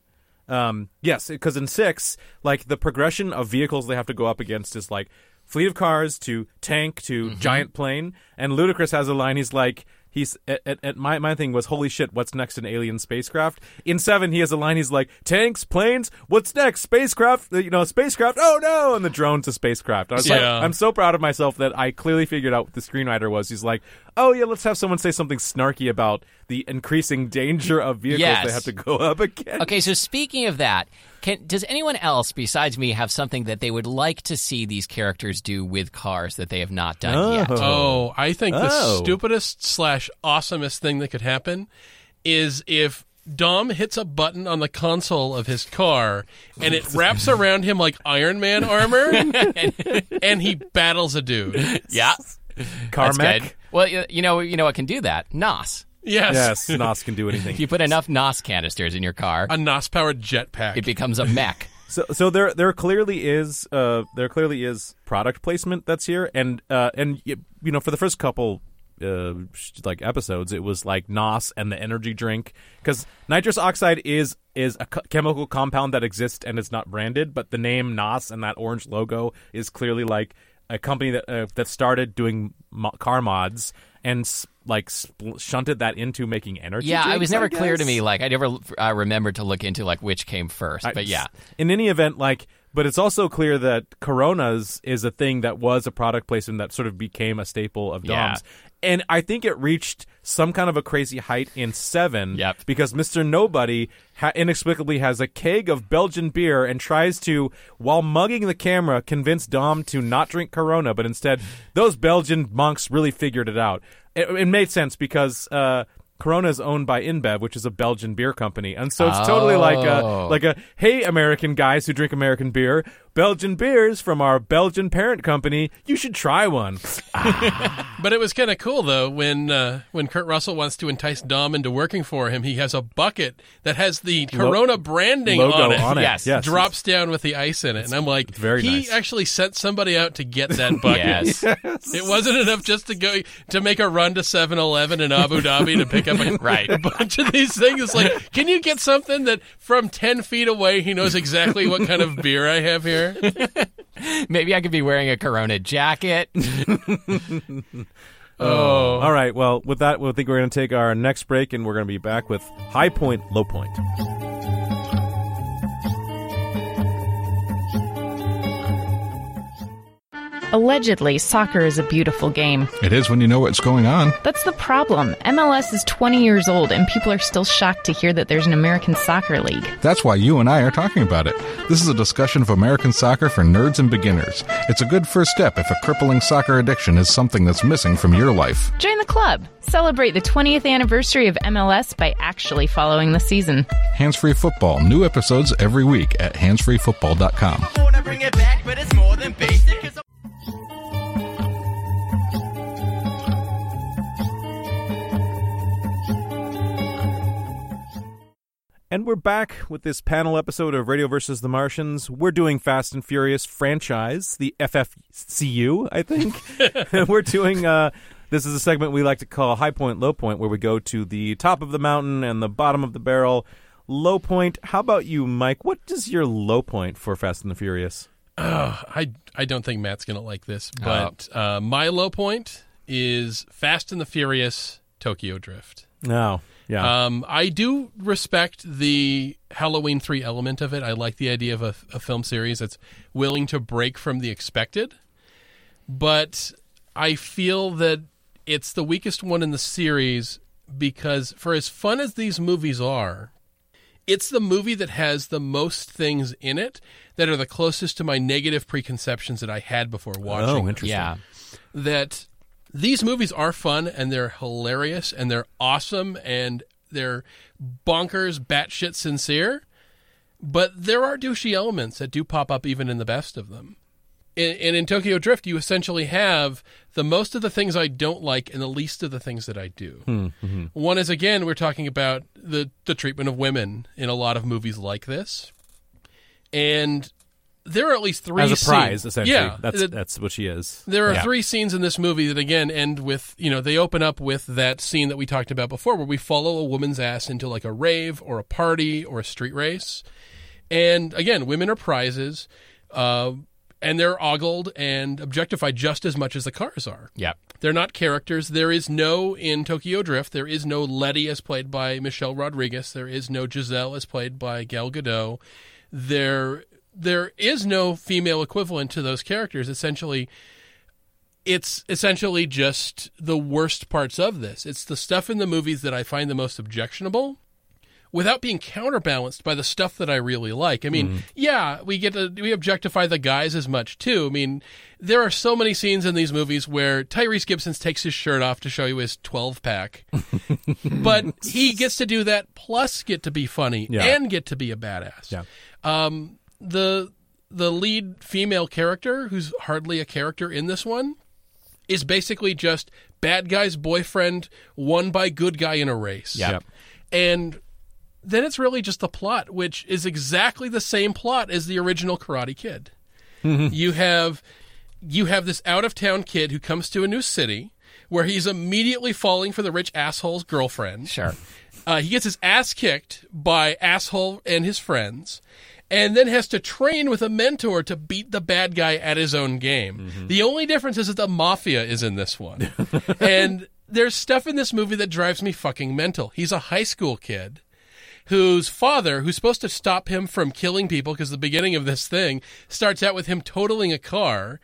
Um, yes, because in six, like the progression of vehicles they have to go up against is like fleet of cars to tank to Mm-hmm. giant plane. And Ludacris has a line. He's like. He's at, at, at my my thing was holy shit what's next in alien spacecraft? In seven he has a line he's like tanks planes what's next? Spacecraft uh, you know spacecraft? Oh no! And the drone's a spacecraft. I was like, I'm so proud of myself that I clearly figured out what the screenwriter was. He's like, oh yeah, let's have someone say something snarky about the increasing danger of vehicles Yes. they have to go up again. Okay, so speaking of that, can, does anyone else besides me have something that they would like to see these characters do with cars that they have not done oh. yet? Oh, I think the Oh. stupidest slash awesomest thing that could happen is if Dom hits a button on the console of his car and it wraps around him like Iron Man armor and he battles a dude. Yeah, Car that's mech. good. Well, you you know, you know what can do that? NOS. Yes. Yes, Nos can do anything. If you put enough NOS canisters in your car, A NOS powered jetpack. it becomes a mech. So, so there, there clearly is, uh, there clearly is product placement that's here, and uh, and y- you know, for the first couple. Uh, sh- like episodes, it was like Nos and the energy drink because nitrous oxide is is a co- chemical compound that exists and it's not branded, but the name Nos and that orange logo is clearly like a company that uh, that started doing mo- car mods and like spl- shunted that into making energy. Yeah, it was never I clear to me. Like I never uh, remembered to look into like which came first. I- but yeah, In any event, like, but it's also clear that Coronas is a thing that was a product placement that sort of became a staple of Yeah. And I think it reached some kind of a crazy height in seven Yep. because Mr. Nobody ha- inexplicably has a keg of Belgian beer and tries to, while mugging the camera, convince Dom to not drink Corona, but instead, those Belgian monks really figured it out. It, it made sense because uh, Corona is owned by InBev, which is a Belgian beer company, and so it's totally like a Oh. like a hey American guys who drink American beer, Belgian beers from our Belgian parent company. You should try one. But it was kind of cool though when uh, when Kurt Russell wants to entice Dom into working for him. He has a bucket that has the Corona branding Logo on it. on it. Yes. yes. Drops down with the ice in it, and I'm like, very he nice. actually sent somebody out to get that bucket. yes, It wasn't enough just to go to make a run to 7-Eleven in Abu Dhabi to pick up a, Right. a bunch of these things. It's like, can you get something that from ten feet away he knows exactly what kind of beer I have here? maybe I could be wearing a Corona jacket. Oh, All right. Well, with that, we'll think we're going to take our next break, and we're going to be back with high point, low point. Allegedly, soccer is a beautiful game. It is when you know what's going on. That's the problem. MLS is 20 years old, and people are still shocked to hear that there's an American soccer league. That's why you and I are talking about it. This is a discussion of American soccer for nerds and beginners. It's a good first step if a crippling soccer addiction is something that's missing from your life. Join the club. Celebrate the 20th anniversary of MLS by actually following the season. Hands Free Football, new episodes every week at handsfreefootball.com. And we're back with this panel episode of Radio versus the Martians. We're doing Fast and Furious franchise, the FFCU, I think. we're doing uh this is a segment we like to call High Point Low Point where we go to the top of the mountain and the bottom of the barrel. Low point. How about you, Mike? What is your low point for Fast and the Furious? I I don't think Matt's gonna like this, but uh, my low point is Fast and the Furious Tokyo Drift. No. Yeah. Um, I do respect the Halloween 3 element of it. I like the idea of a, a film series that's willing to break from the expected. But I feel that it's the weakest one in the series because, for as fun as these movies are, it's the movie that has the most things in it that are the closest to my negative preconceptions that I had before watching. oh, them interesting. yeah, that these movies are fun and they're hilarious and they're awesome and they're bonkers, batshit sincere. but there are douchey elements that do pop up even in the best of them. And, and in Tokyo Drift, you essentially have the most of the things I don't like and the least of the things that I do. Hmm, hmm. One is again, we're talking about the the treatment of women in a lot of movies like this, and there are at least three As a prize, scenes- essentially. Yeah, that's the- that's what she is. there are Yeah. three scenes in this movie that again end with you know they open up with that scene that we talked about before where we follow a woman's ass into like a rave or a party or a street race and again women are prizes uh, and they're ogled and objectified just as much as the cars are Yep. they're not characters. There is no in Tokyo Drift. There is no Letty as played by Michelle Rodriguez. There is no Giselle as played by Gal Gadot. There, there is no female equivalent to those characters. Essentially, it's essentially just the worst parts of this. It's the stuff in the movies that I find the most objectionable without being counterbalanced by the stuff that I really like. I mean, yeah, we get to we objectify the guys as much too. I mean, there are so many scenes in these movies where Tyrese Gibson takes his shirt off to show you his 12 pack. but he gets to do that plus get to be funny Yeah. and get to be a badass. Yeah. Um the the lead female character who's hardly a character in this one is basically just bad guy's boyfriend won by good guy in a race. Yep. Yep. And then it's really just the plot, which is exactly the same plot as the original Karate Kid. you have you have this out of town kid who comes to a new city where he's immediately falling for the rich asshole's girlfriend. Sure. Uh, he gets his ass kicked by asshole and his friends, and then has to train with a mentor to beat the bad guy at his own game. The only difference is that the mafia is in this one, and there's stuff in this movie that drives me fucking mental. He's a high school kid whose father, who's supposed to stop him from killing people, because the beginning of this thing starts out with him totaling a car.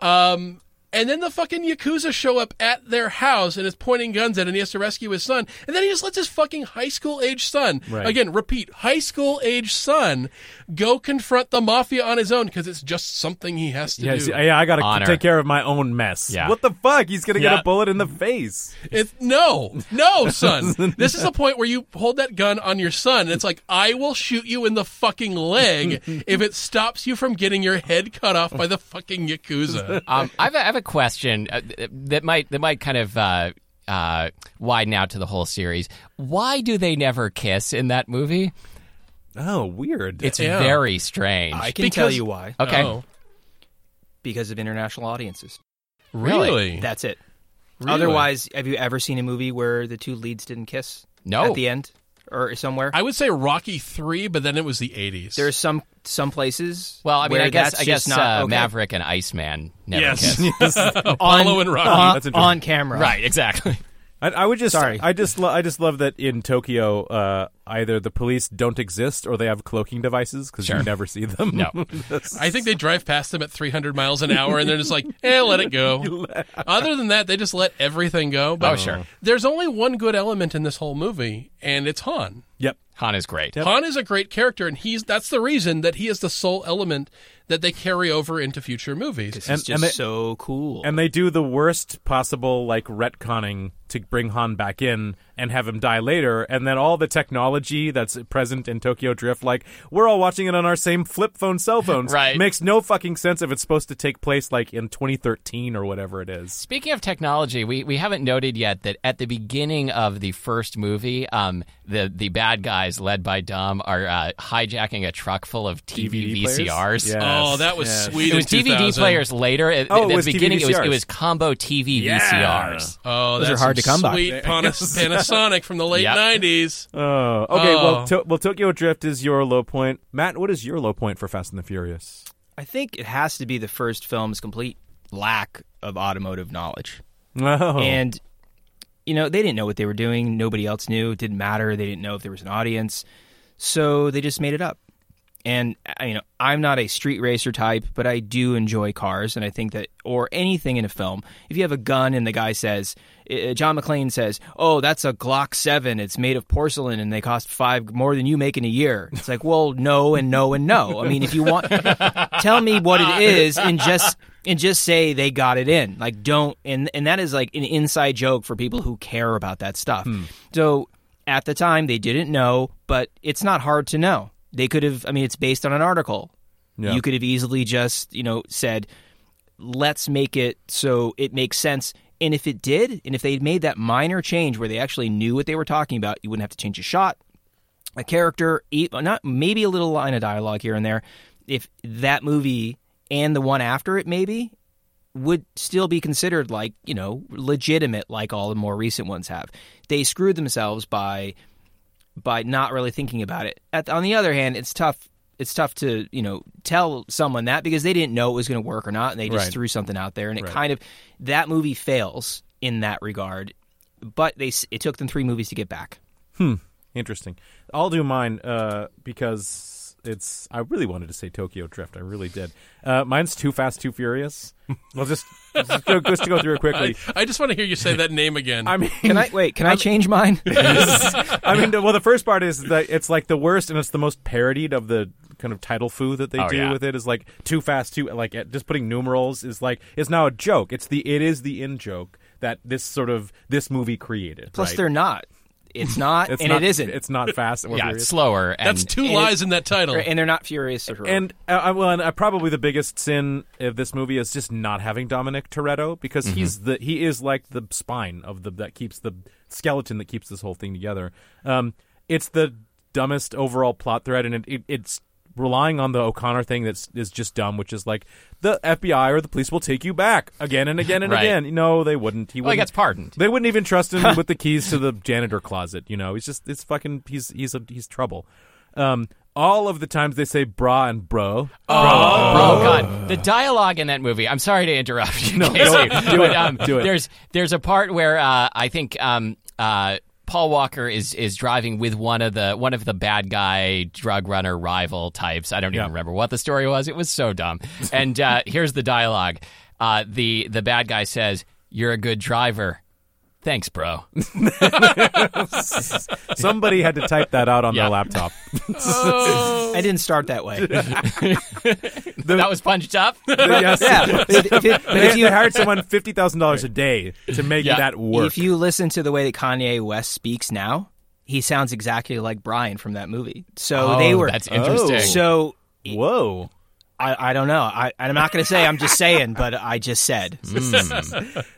Um, and then the fucking Yakuza show up at their house and is pointing guns at him and he has to rescue his son. And then he just lets his fucking high school age son, Right. again, repeat, high school age son, go confront the mafia on his own because it's just something he has to Yeah, do. yeah, I gotta take care of my own mess. Yeah. What the fuck? He's gonna get a bullet in the face. It's no, no, son. this is the point where you hold that gun on your son, and it's like, I will shoot you in the fucking leg if it stops you from getting your head cut off by the fucking yakuza. Um, I, have a, I have a question uh, that might that might kind of uh, uh, widen out to the whole series. Why do they never kiss in that movie? Oh, weird. It's Yeah. very strange. I can Because- tell you why. okay. Oh, Because of international audiences. really? That's it. Really? Otherwise, have you ever seen a movie where the two leads didn't kiss? No. At the end or somewhere? I would say Rocky three, but then it was the eighties. There's some some places. Well, I mean, where I guess I guess just not uh, okay. Maverick and Iceman never yes, kiss. Apollo and Rocky. on, That's on camera. Right, exactly. I, I would just, Sorry. I just, lo- I just love that in Tokyo, uh, either the police don't exist or they have cloaking devices because you never see them. No. I think they drive past them at 300 miles an hour, and they're just like, "Eh, let it go." Other than that, they just let everything go. But Oh, sure. There's only one good element in this whole movie, and it's Han. yep. Han is great. Han is a great character, and he's that's the reason that he is the sole element that they carry over into future movies. This And- is just and they- so cool. And they do the worst possible like retconning to bring Han back in and have him die later, and then all the technology that's present in Tokyo Drift, like we're all watching it on our same flip phone cell phones, Right. Makes no fucking sense if it's supposed to take place like in 2013 or whatever it is. Speaking of technology, we, we haven't noted yet that at the beginning of the first movie, um, the the bad guys led by Dom are uh, hijacking a truck full of TV DVD? VCRs. Yeah. oh, that was Yes. sweet. It was DVD players later. At, Oh, at the was TV beginning, it was it was combo TV Yeah. VCRs. Oh, Those that's are hard to some come by. Sweet Panas- Panasonic from the late Yep. 90s. Oh, okay. Oh. Well, to- well, Tokyo Drift is your low point. Matt, what is your low point for Fast and the Furious? I think it has to be the first film's complete lack of automotive knowledge. Oh, And you know, they didn't know what they were doing. Nobody else knew. It didn't matter. They didn't know if there was an audience. So they just made it up. And uh, you know, I'm not a street racer type, but I do enjoy cars, and I think that, or anything in a film, if you have a gun and the guy says, uh, John McClane says, "Oh, that's a Glock Seven. It's made of porcelain, and they cost five more than you make in a year." It's like, well, no, and no, and no. I mean, if you want, tell me what it is, and just and just say they got it in. Like, don't, and and that is like an inside joke for people who care about that stuff. So at the time, they didn't know, but it's not hard to know. They could have. I mean, it's based on an article. Yeah. You could have easily just, you know, said, let's make it so it makes sense. And if it did, and if they made that minor change where they actually knew what they were talking about, you wouldn't have to change a shot, a character, not maybe a little line of dialogue here and there. If that movie and the one after it, maybe would still be considered like you know legitimate, like all the more recent ones have. They screwed themselves by by not really thinking about it. At, on the other hand, it's tough. It's tough to you know tell someone that because they didn't know it was going to work or not, and they just Right. threw something out there, and it Right. kind of that movie fails in that regard. But they it took them three movies to get back. Hmm. Interesting. I'll do mine uh, because it's. I really wanted to say Tokyo Drift. I really did. Uh, mine's Too Fast, Too Furious. We'll just, just, go, just to go through it quickly. I just want to hear you say that name again. I mean, Can I wait? Can I change mine? I mean, well, the first part is that it's like the worst, and it's the most parodied of the kind of title foo that they Oh, do yeah. with it. Is like too fast, too like just putting numerals is like it's now a joke. It's the it is the in joke that this sort of this movie created. Plus, right? they're not. It's not, It's and not, it isn't. It's not fast. or Yeah, furious. it's slower. And That's two and lies in that title. and they're not furious or And uh, well, and uh, probably the biggest sin of this movie is just not having Dominic Toretto because he's the he is like the spine of the that keeps the skeleton that keeps this whole thing together. Um, it's the dumbest overall plot thread, and it, it, it's relying on the O'Conner thing that's is just dumb, which is like the FBI or the police will take you back again and again and Right. again. No, they wouldn't. He well, he wouldn't. gets pardoned. They wouldn't even trust him with the keys to the janitor closet. You know, he's just it's fucking he's he's a, he's trouble. Um, all of the times they say bra and bro. Oh, God, the dialogue in that movie. I'm sorry to interrupt you, No, do but it. um, Do it. there's there's a part where uh, I think um, uh, Paul Walker is is driving with one of the one of the bad guy drug runner rival types. I don't Yeah. even remember what the story was. It was so dumb. And uh, here's the dialogue. Uh, the the bad guy says, "You're a good driver." Thanks, bro. Somebody had to type that out on Yeah. their laptop. Oh. I didn't start that way. that was punched up. yes. yeah, if, if it- but They, if you they hired someone fifty thousand dollars a day to make Yeah. that work. if you listen to the way that Kanye West speaks now, he sounds exactly like Brian from that movie. So Oh, they were that's interesting. Oh. So Whoa. I, I don't know. I, I'm not going to say. I'm just saying, but I just said.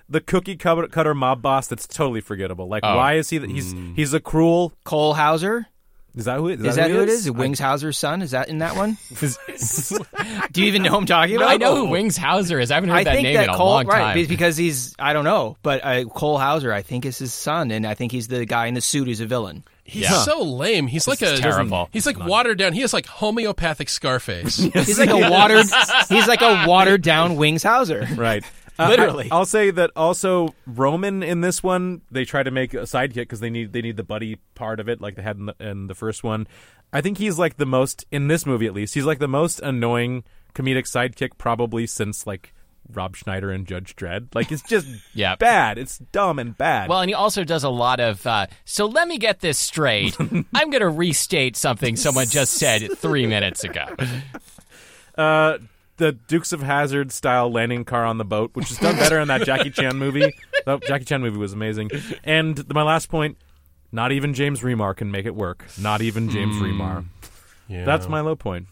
The cookie cutter, cutter mob boss that's totally forgettable. Like Oh. why is he he's he's a cruel Cole Hauser. is that who it- Is that who it is? I- Wings Hauser's son? Is that in that one? Do you even know who I'm talking about? I know who Wings Hauser is. I haven't heard I that think name that in a long time. be- Because he's, I don't know, but uh, Cole Hauser, I think is his son, and I think he's the guy in the suit who's a villain. He's Yeah. so lame. He's like a terrible. He's like watered down. He has like homeopathic Scarface. He's like a watered, he's like a watered down Wings Hauser. Right. Uh, Literally. I, will say that also Roman in this one they try to make a sidekick because they need they need the buddy part of it like they had in the, in the first one. I think he's like the most in this movie at least. He's like the most annoying comedic sidekick probably since like Rob Schneider and Judge Dredd. Like it's just Yeah. bad. It's dumb and bad. Well, and he also does a lot of. Uh, so let me get this straight. I'm going to restate something someone just said three minutes ago. Uh, the Dukes of Hazzard style landing car on the boat, which is done better in that Jackie Chan movie. That Jackie Chan movie was amazing. And my last point: not even James Remar can make it work. Not even James Remar. Yeah. That's my low point.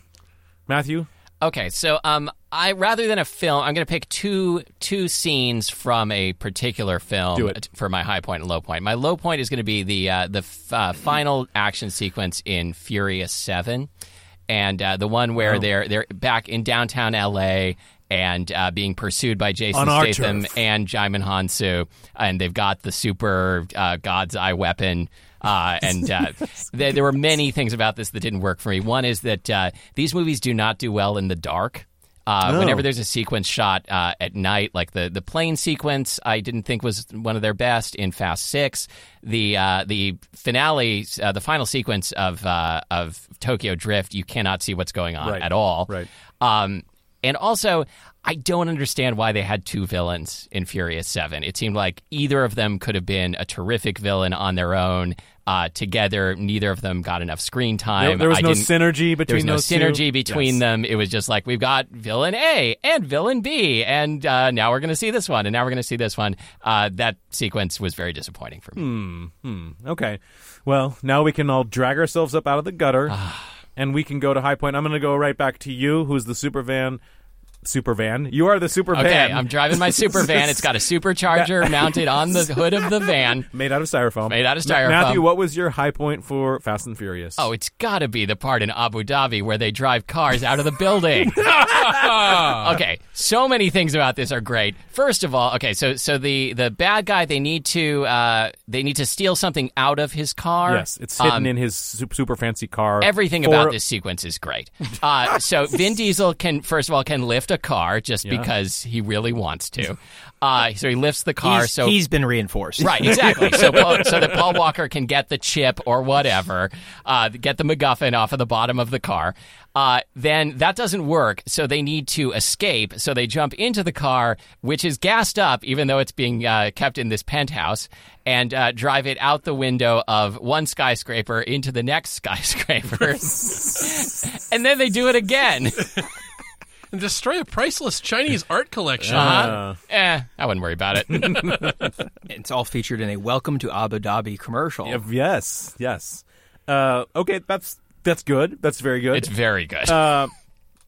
Matthew, Okay, so um, I rather than a film, I'm going to pick two two scenes from a particular film Do it. for my high point and low point. My low point is going to be the uh, the f- uh, final action sequence in Furious Seven, and uh, the one where they're they're back in downtown L.A. and uh, being pursued by Jason On Statham turf. and Djimon Hounsou, and they've got the super uh, God's Eye weapon. Uh, and uh, there, there were many things about this that didn't work for me. One is that uh, these movies do not do well in the dark. Uh, No. Whenever there's a sequence shot uh, at night, like the the plane sequence, I didn't think was one of their best in Fast Six. The uh, the finale, uh, the final sequence of uh, of Tokyo Drift, you cannot see what's going on Right. at all. Right. Um, and also, I don't understand why they had two villains in Furious Seven. It seemed like either of them could have been a terrific villain on their own. Uh, together, neither of them got enough screen time. there, there was I no synergy between there was no those two? synergy between Yes. them. It was just like we've got villain A and villain B, and uh, now we're going to see this one, and now we're going to see this one. Uh, that sequence was very disappointing for me. Hmm. Okay. Well, now we can all drag ourselves up out of the gutter and we can go to high point. I'm going to go right back to you, who's the super van. Super van. You are the super van. Okay, van. I'm driving my super van. It's got a supercharger mounted on the hood of the van. made out of styrofoam. Made out of styrofoam. Matthew, what was your high point for Fast and Furious? Oh, it's got to be the part in Abu Dhabi where they drive cars out of the building. okay, so many things about this are great. First of all, okay, so so the the bad guy they need to uh, they need to steal something out of his car. yes, it's hidden Um, in his super, super fancy car. Everything For- about this sequence is great. Uh, so Vin Diesel can, first of all, can lift a car just Yeah. because he really wants to. Uh, so he lifts the car. He's- so he's been reinforced. Right, exactly. So, Paul, so that Paul Walker can get the chip or whatever, uh, get the MacGuffin off of the bottom of the car. Uh, then that doesn't work, so they need to escape. So they jump into the car, which is gassed up, even though it's being uh, kept in this penthouse, and uh, drive it out the window of one skyscraper into the next skyscraper. and then they do it again. And destroy a priceless Chinese art collection. Uh-huh. eh, I wouldn't worry about it. It's all featured in a Welcome to Abu Dhabi commercial. Yes, yes. Uh, okay, that's that's good. That's very good. it's very good. uh,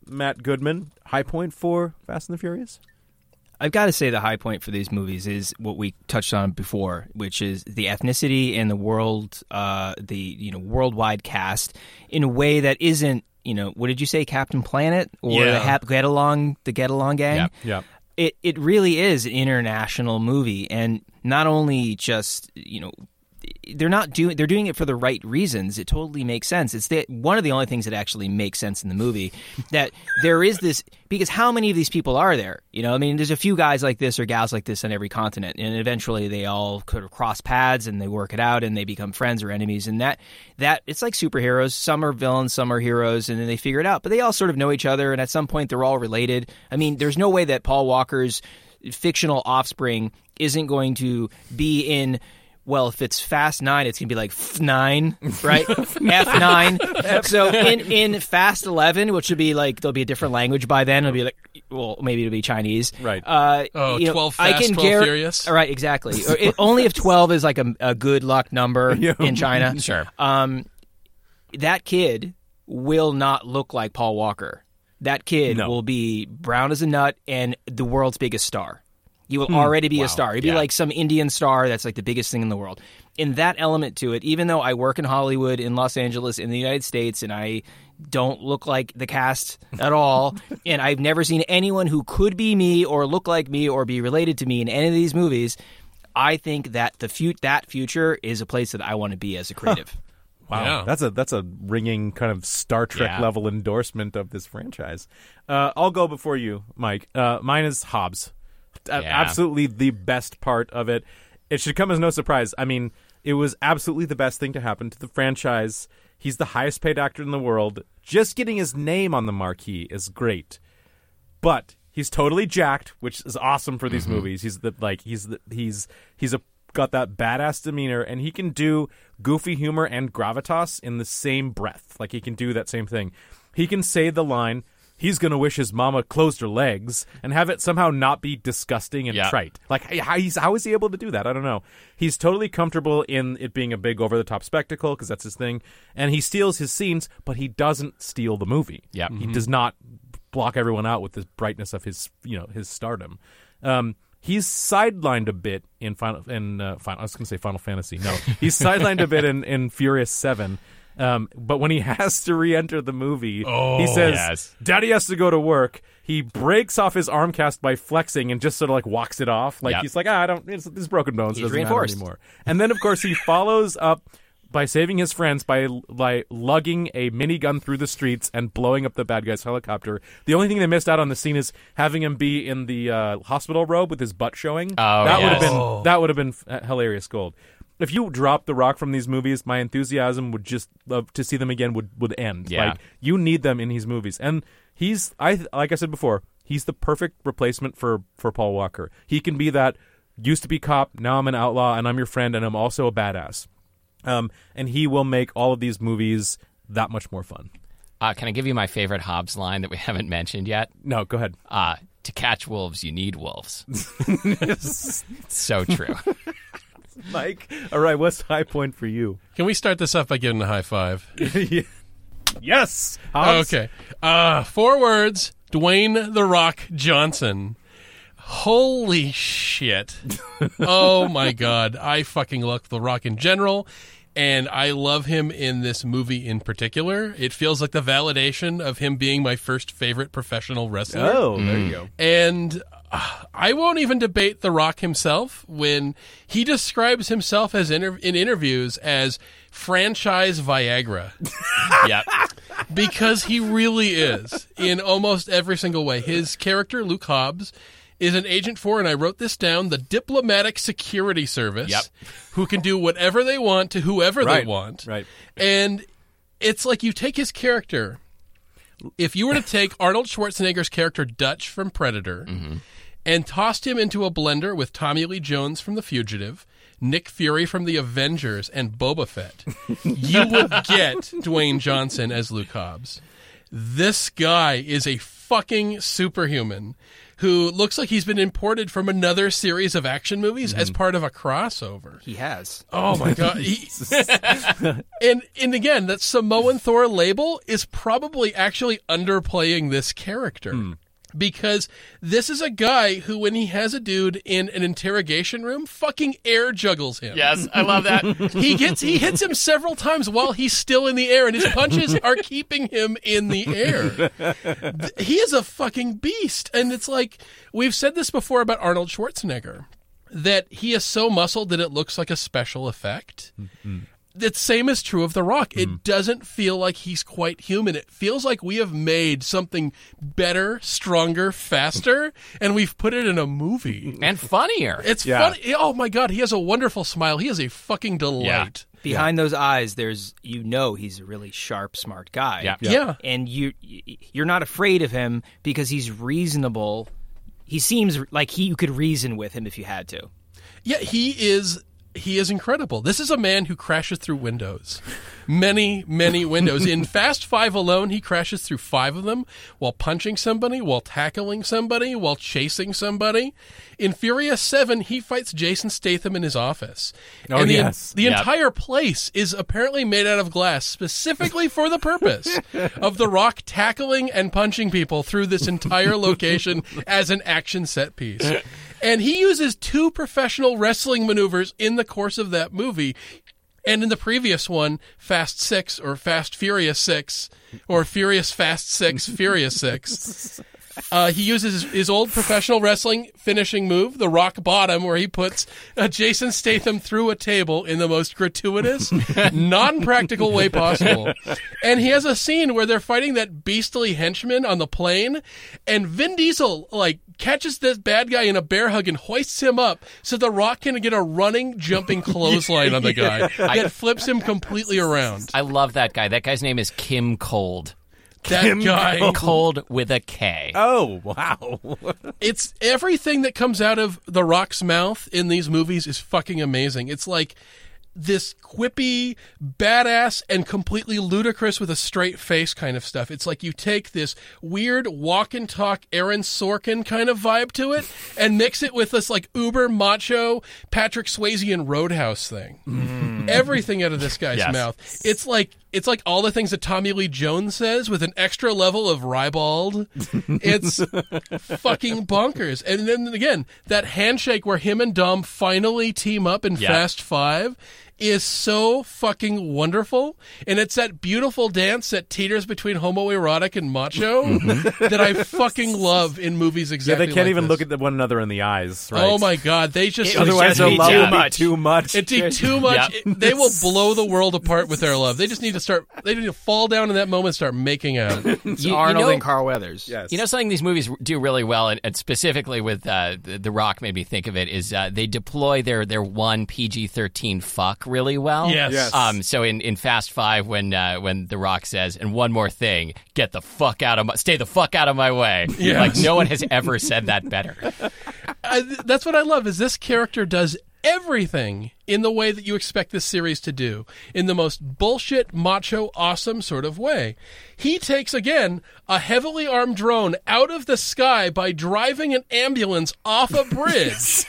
Matt Goodman, high point for Fast and the Furious. I've got to say the high point for these movies is what we touched on before, which is the ethnicity and the world, uh, the you know worldwide cast in a way that isn't you know what did you say, Captain Planet or Yeah. the Hap- Get Along, the Get Along Gang? Yep. Yeah. It it really is an international movie, and not only just you know they're not doing they're doing it for the right reasons. It totally makes sense. It's the, one of the only things that actually makes sense in the movie that there is this because how many of these people are there? You know, I mean, there's a few guys like this or gals like this on every continent, and eventually they all could cross paths and they work it out and they become friends or enemies. And that that it's like superheroes. Some are villains, some are heroes, and then they figure it out. But they all sort of know each other, and at some point they're all related. I mean, there's no way that Paul Walker's fictional offspring isn't going to be in well, if it's Fast Nine, it's gonna be like F nine, right? F nine. So in in Fast Eleven, which would be like there'll be a different language by then. It'll be like well, maybe it'll be Chinese, Right. Uh, Oh, you know, 12 I Fast, can 12 guar- Furious? All right, exactly. It- only if twelve is like a, a good luck number Yeah. in China. Sure. Um, that kid will not look like Paul Walker. That kid No. will be brown as a nut and the world's biggest star. He Hmm. already be a star. He'd be like some Indian star that's like the biggest thing in the world. In that element to it, even though I work in Hollywood, in Los Angeles, in the United States, and I don't look like the cast at all, and I've never seen anyone who could be me or look like me or be related to me in any of these movies, I think that the fu- that future is a place that I want to be as a creative. Wow, Yeah. that's a that's a ringing kind of Star Trek Yeah. level endorsement of this franchise. Uh, I'll go before you, Mike. Uh, mine is Hobbs. Yeah. Absolutely the best part of it. It should come as no surprise. I mean, it was absolutely the best thing to happen to the franchise. He's the highest paid actor in the world. Just getting his name on the marquee is great but he's totally jacked, which is awesome for these mm-hmm. movies. He's the like he's the, he's he's a got that badass demeanor, and he can do goofy humor and gravitas in the same breath. Like he can do that same thing. He can say the line. He's gonna wish his mama closed her legs and have it somehow not be disgusting and Yeah. trite. Like how he's how is he able to do that? I don't know. He's totally comfortable in it being a big over the top spectacle because that's his thing, and he steals his scenes, but he doesn't steal the movie. Yeah. he does not block everyone out with the brightness of his you know his stardom. Um, he's sidelined a bit in final in uh, final. I was going to say Final Fantasy. No, he's sidelined a bit in in Furious Seven. Um, but when he has to re-enter the movie, he says, yes. "Daddy has to go to work." He breaks off his arm cast by flexing and just sort of like walks it off. Like Yep. he's like, "Ah, I don't. It's, it's broken bones. He's doesn't matter reinforced. anymore." And then, of course, he follows up by saving his friends by by lugging a minigun through the streets and blowing up the bad guy's helicopter. The only thing they missed out on the scene is having him be in the uh, hospital robe with his butt showing. Oh, that would have been that would have been uh, hilarious gold. If you drop the rock from these movies, my enthusiasm would just love to see them again would would end. Yeah. Like you need them in these movies, and he's I like I said before, he's the perfect replacement for for Paul Walker. He can be that used to be cop, now I'm an outlaw, and I'm your friend, and I'm also a badass. Um, and he will make all of these movies that much more fun. Uh, can I give you my favorite Hobbs line that we haven't mentioned yet? No, go ahead. Uh, to catch wolves, you need wolves. so true. Mike. All right, what's high point for you? Can we start this off by giving a high five? Yeah. Yes. Hobbs? Okay. Uh, four words Dwayne The Rock Johnson. Holy shit. oh my God. I fucking love The Rock in general. And I love him in this movie in particular. It feels like the validation of him being my first favorite professional wrestler. Oh, there you go. And I won't even debate The Rock himself when he describes himself as inter- in interviews as franchise Viagra yeah. because he really is in almost every single way. His character, Luke Hobbs, is an agent for, and I wrote this down, the Diplomatic Security Service, Yep. who can do whatever they want to whoever they want. right. And it's like you take his character. If you were to take Arnold Schwarzenegger's character Dutch from Predator mm-hmm. And tossed him into a blender with Tommy Lee Jones from The Fugitive, Nick Fury from The Avengers, and Boba Fett, you would get Dwayne Johnson as Luke Hobbs. This guy is a fucking superhuman who looks like he's been imported from another series of action movies as mm-hmm. part of a crossover. He has. Oh my god! He- and and again, that Samoan Thor label is probably actually underplaying this character. Hmm. Because this is a guy who, when he has a dude in an interrogation room, fucking air juggles him. Yes, I love that. He gets he hits him several times while he's still in the air, and his punches are keeping him in the air. He is a fucking beast, and it's like we've said this before about Arnold Schwarzenegger that he is so muscled that it looks like a special effect. Mm-hmm. The same is true of The Rock. It hmm. doesn't feel like he's quite human. It feels like we have made something better, stronger, faster, and we've put it in a movie. and funnier. It's Yeah. funny. Oh my god, he has a wonderful smile. He is a fucking delight. Behind those eyes, there's you know he's a really sharp, smart guy. Yeah. Yeah. and you you're not afraid of him because he's reasonable. He seems like he you could reason with him if you had to. Yeah, he is he is incredible. This is a man who crashes through windows. Many, many windows. In Fast 5 alone, he crashes through 5 of them while punching somebody, while tackling somebody, while chasing somebody. In Furious 7, he fights Jason Statham in his office. Oh, and the, yes. the Yep. entire place is apparently made out of glass specifically for the purpose of The Rock tackling and punching people through this entire location as an action set piece. And he uses two professional wrestling maneuvers in the course of that movie. And in the previous one, Fast Six or Fast Furious Six or Furious Fast Six, Furious Six, uh, he uses his, his old professional wrestling finishing move, the rock bottom, where he puts uh, Jason Statham through a table in the most gratuitous, non practical way possible. And he has a scene where they're fighting that beastly henchman on the plane, and Vin Diesel, like, catches this bad guy in a bear hug and hoists him up so the rock can get a running, jumping clothesline on the guy that flips him completely around. I love that guy. That guy's name is Kim Kold. That guy. Kold with a K. Oh, wow. it's everything that comes out of the rock's mouth in these movies is fucking amazing it's like this quippy badass and completely ludicrous with a straight face kind of stuff it's like you take this weird walk and talk aaron sorkin kind of vibe to it and mix it with this like uber macho patrick swayze and roadhouse thing mm-hmm. Mm-hmm. everything out of this guy's Yes. mouth it's like it's like all the things that Tommy Lee Jones says with an extra level of ribald. It's fucking bonkers. And then again, that handshake where him and Dom finally team up in Yeah. Fast Five is so fucking wonderful. And it's that beautiful dance that teeters between homoerotic and macho that I fucking love in movies exactly. Yeah, they can't like even this. look at one another in the eyes, right? Oh my god, they just It Otherwise, just they'll be love too much. too much. It'd take too much. Yep. It- they will blow the world apart with their love. They just need to start. They need to fall down in that moment and start making out. It's You- you Arnold know- and Carl Weathers. yes. You know something these movies do really well, and, and specifically with uh, the, the Rock made me think of it is uh, they deploy their their one PG thirteen fuck really well. Yes. Yes. Um. So in, in Fast Five, when uh, when the Rock says, "And one more thing, get the fuck out of my, stay the fuck out of my way," Yes. like no one has ever said that better. I, that's what I love. Is this character does everything in the way that you expect this series to do, in the most bullshit, macho, awesome sort of way. He takes, again, a heavily armed drone out of the sky by driving an ambulance off a bridge.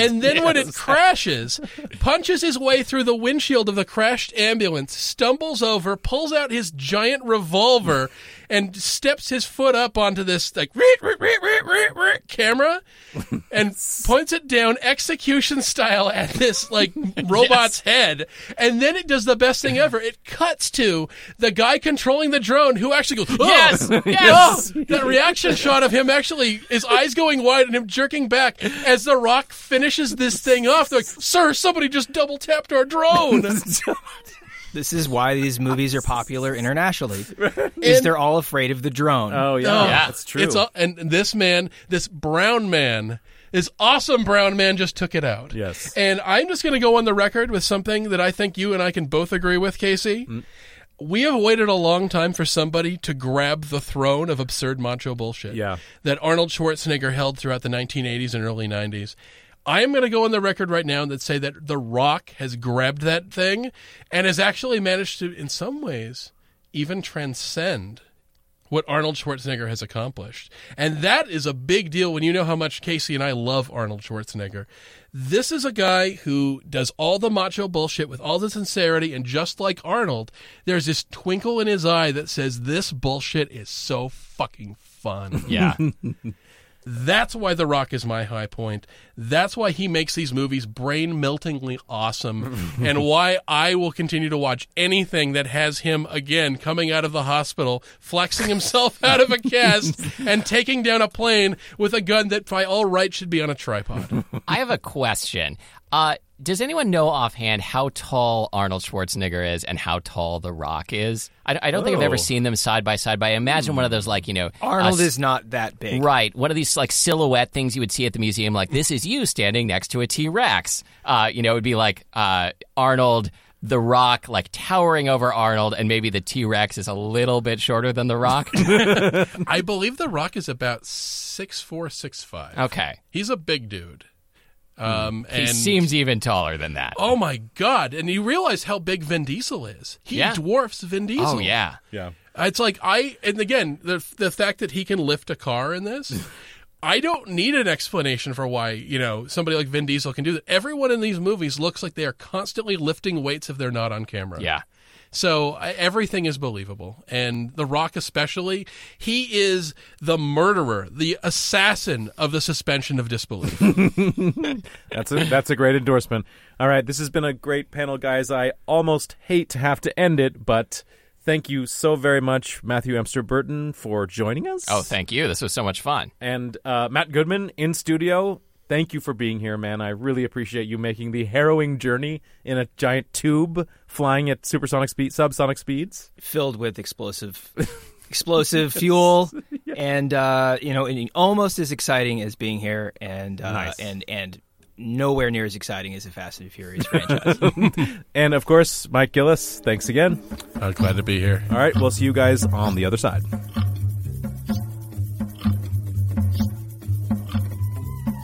And then when it crashes, punches his way through the windshield of the crashed ambulance, stumbles over, pulls out his giant revolver, and steps his foot up onto this like "Reet, reet, reet, reet, reet, reet," camera and points it down execution style at this like robot's head. And then it does the best thing ever. It cuts to the guy controlling the drone who actually goes, oh, Yes! oh, Yes! that reaction shot of him actually, his eyes going wide and him jerking back as The Rock finishes this thing off. They're like, sir, somebody just double tapped our drone. This is why these movies are popular internationally. Is And- they're all afraid of the drone. Oh yeah, Oh, that's true. It's all, and this man, this brown man, this awesome brown man just took it out. Yes. And I'm just going to go on the record with something that I think you and I can both agree with, Casey. Mm. We have waited a long time for somebody to grab the throne of absurd macho bullshit. Yeah. That Arnold Schwarzenegger held throughout the 1980s and early 90s. I am going to go on the record right now and say that The Rock has grabbed that thing and has actually managed to, in some ways, even transcend what Arnold Schwarzenegger has accomplished. And that is a big deal when you know how much Casey and I love Arnold Schwarzenegger. This is a guy who does all the macho bullshit with all the sincerity, and just like Arnold, there's this twinkle in his eye that says, This bullshit is so fucking fun. Yeah. That's why The Rock is my high point. That's why he makes these movies brain meltingly awesome, and why I will continue to watch anything that has him again coming out of the hospital, flexing himself out of a cast, and taking down a plane with a gun that, by all rights, should be on a tripod. I have a question. Uh, does anyone know offhand how tall Arnold Schwarzenegger is and how tall The Rock is? I, I don't think I've ever Oh. seen them side by side, but I imagine one of those, like, you know. Arnold uh, is not that big. Right. One of these, like, silhouette things you would see at the museum, like, this is you standing next to a T Rex. Uh, you know, it would be like uh, Arnold. The Rock, like towering over Arnold, and maybe the T Rex is a little bit shorter than The Rock. I believe The Rock is about six four, six five. okay. He's a big dude. Um, He and seems even taller than that. Oh my god! And you realize how big Vin Diesel is. He Yeah. dwarfs Vin Diesel. Oh, yeah. yeah. It's like I and again the the fact that he can lift a car in this. I don't need an explanation for why, you know, somebody like Vin Diesel can do that. Everyone in these movies looks like they are constantly lifting weights if they're not on camera. Yeah. So everything is believable. And The Rock, especially, he is the murderer, the assassin of the suspension of disbelief. That's a that's a great endorsement. All right, this has been a great panel, guys. I almost hate to have to end it, but thank you so very much, Matthew Amster Burton, for joining us. Oh, thank you. This was so much fun. and uh, Matt Goodman in studio. Thank you for being here, man. I really appreciate you making the harrowing journey in a giant tube, flying at supersonic speed, subsonic speeds. Filled with explosive explosive fuel and uh, you know and almost as exciting as being here and uh, Nice. and and nowhere near as exciting as the Fast and Furious franchise. And of course, Mike Gillis. Thanks again. I'm glad to be here. All right, we'll see you guys on the other side.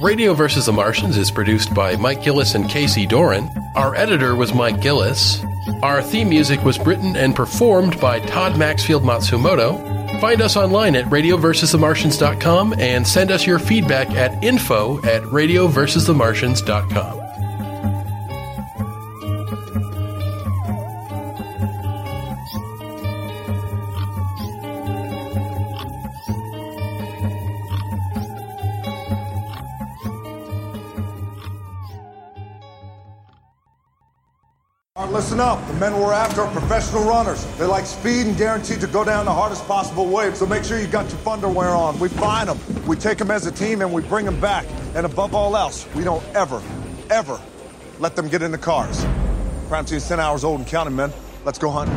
Radio vs. the Martians is produced by Mike Gillis and Casey Doran. Our editor was Mike Gillis. Our theme music was written and performed by Todd Maxfield Matsumoto. Find us online at radioversusthemartians.com and send us your feedback at info at radioversusthemartians.com. listen up. The men we're after are professional runners. They like speed and guaranteed to go down the hardest possible way. So make sure you got your underwear on. We find them, we take them as a team, and we bring them back. And above all else, we don't ever, ever let them get in the cars. Crime scene 10 hours old and counting, men. Let's go hunt.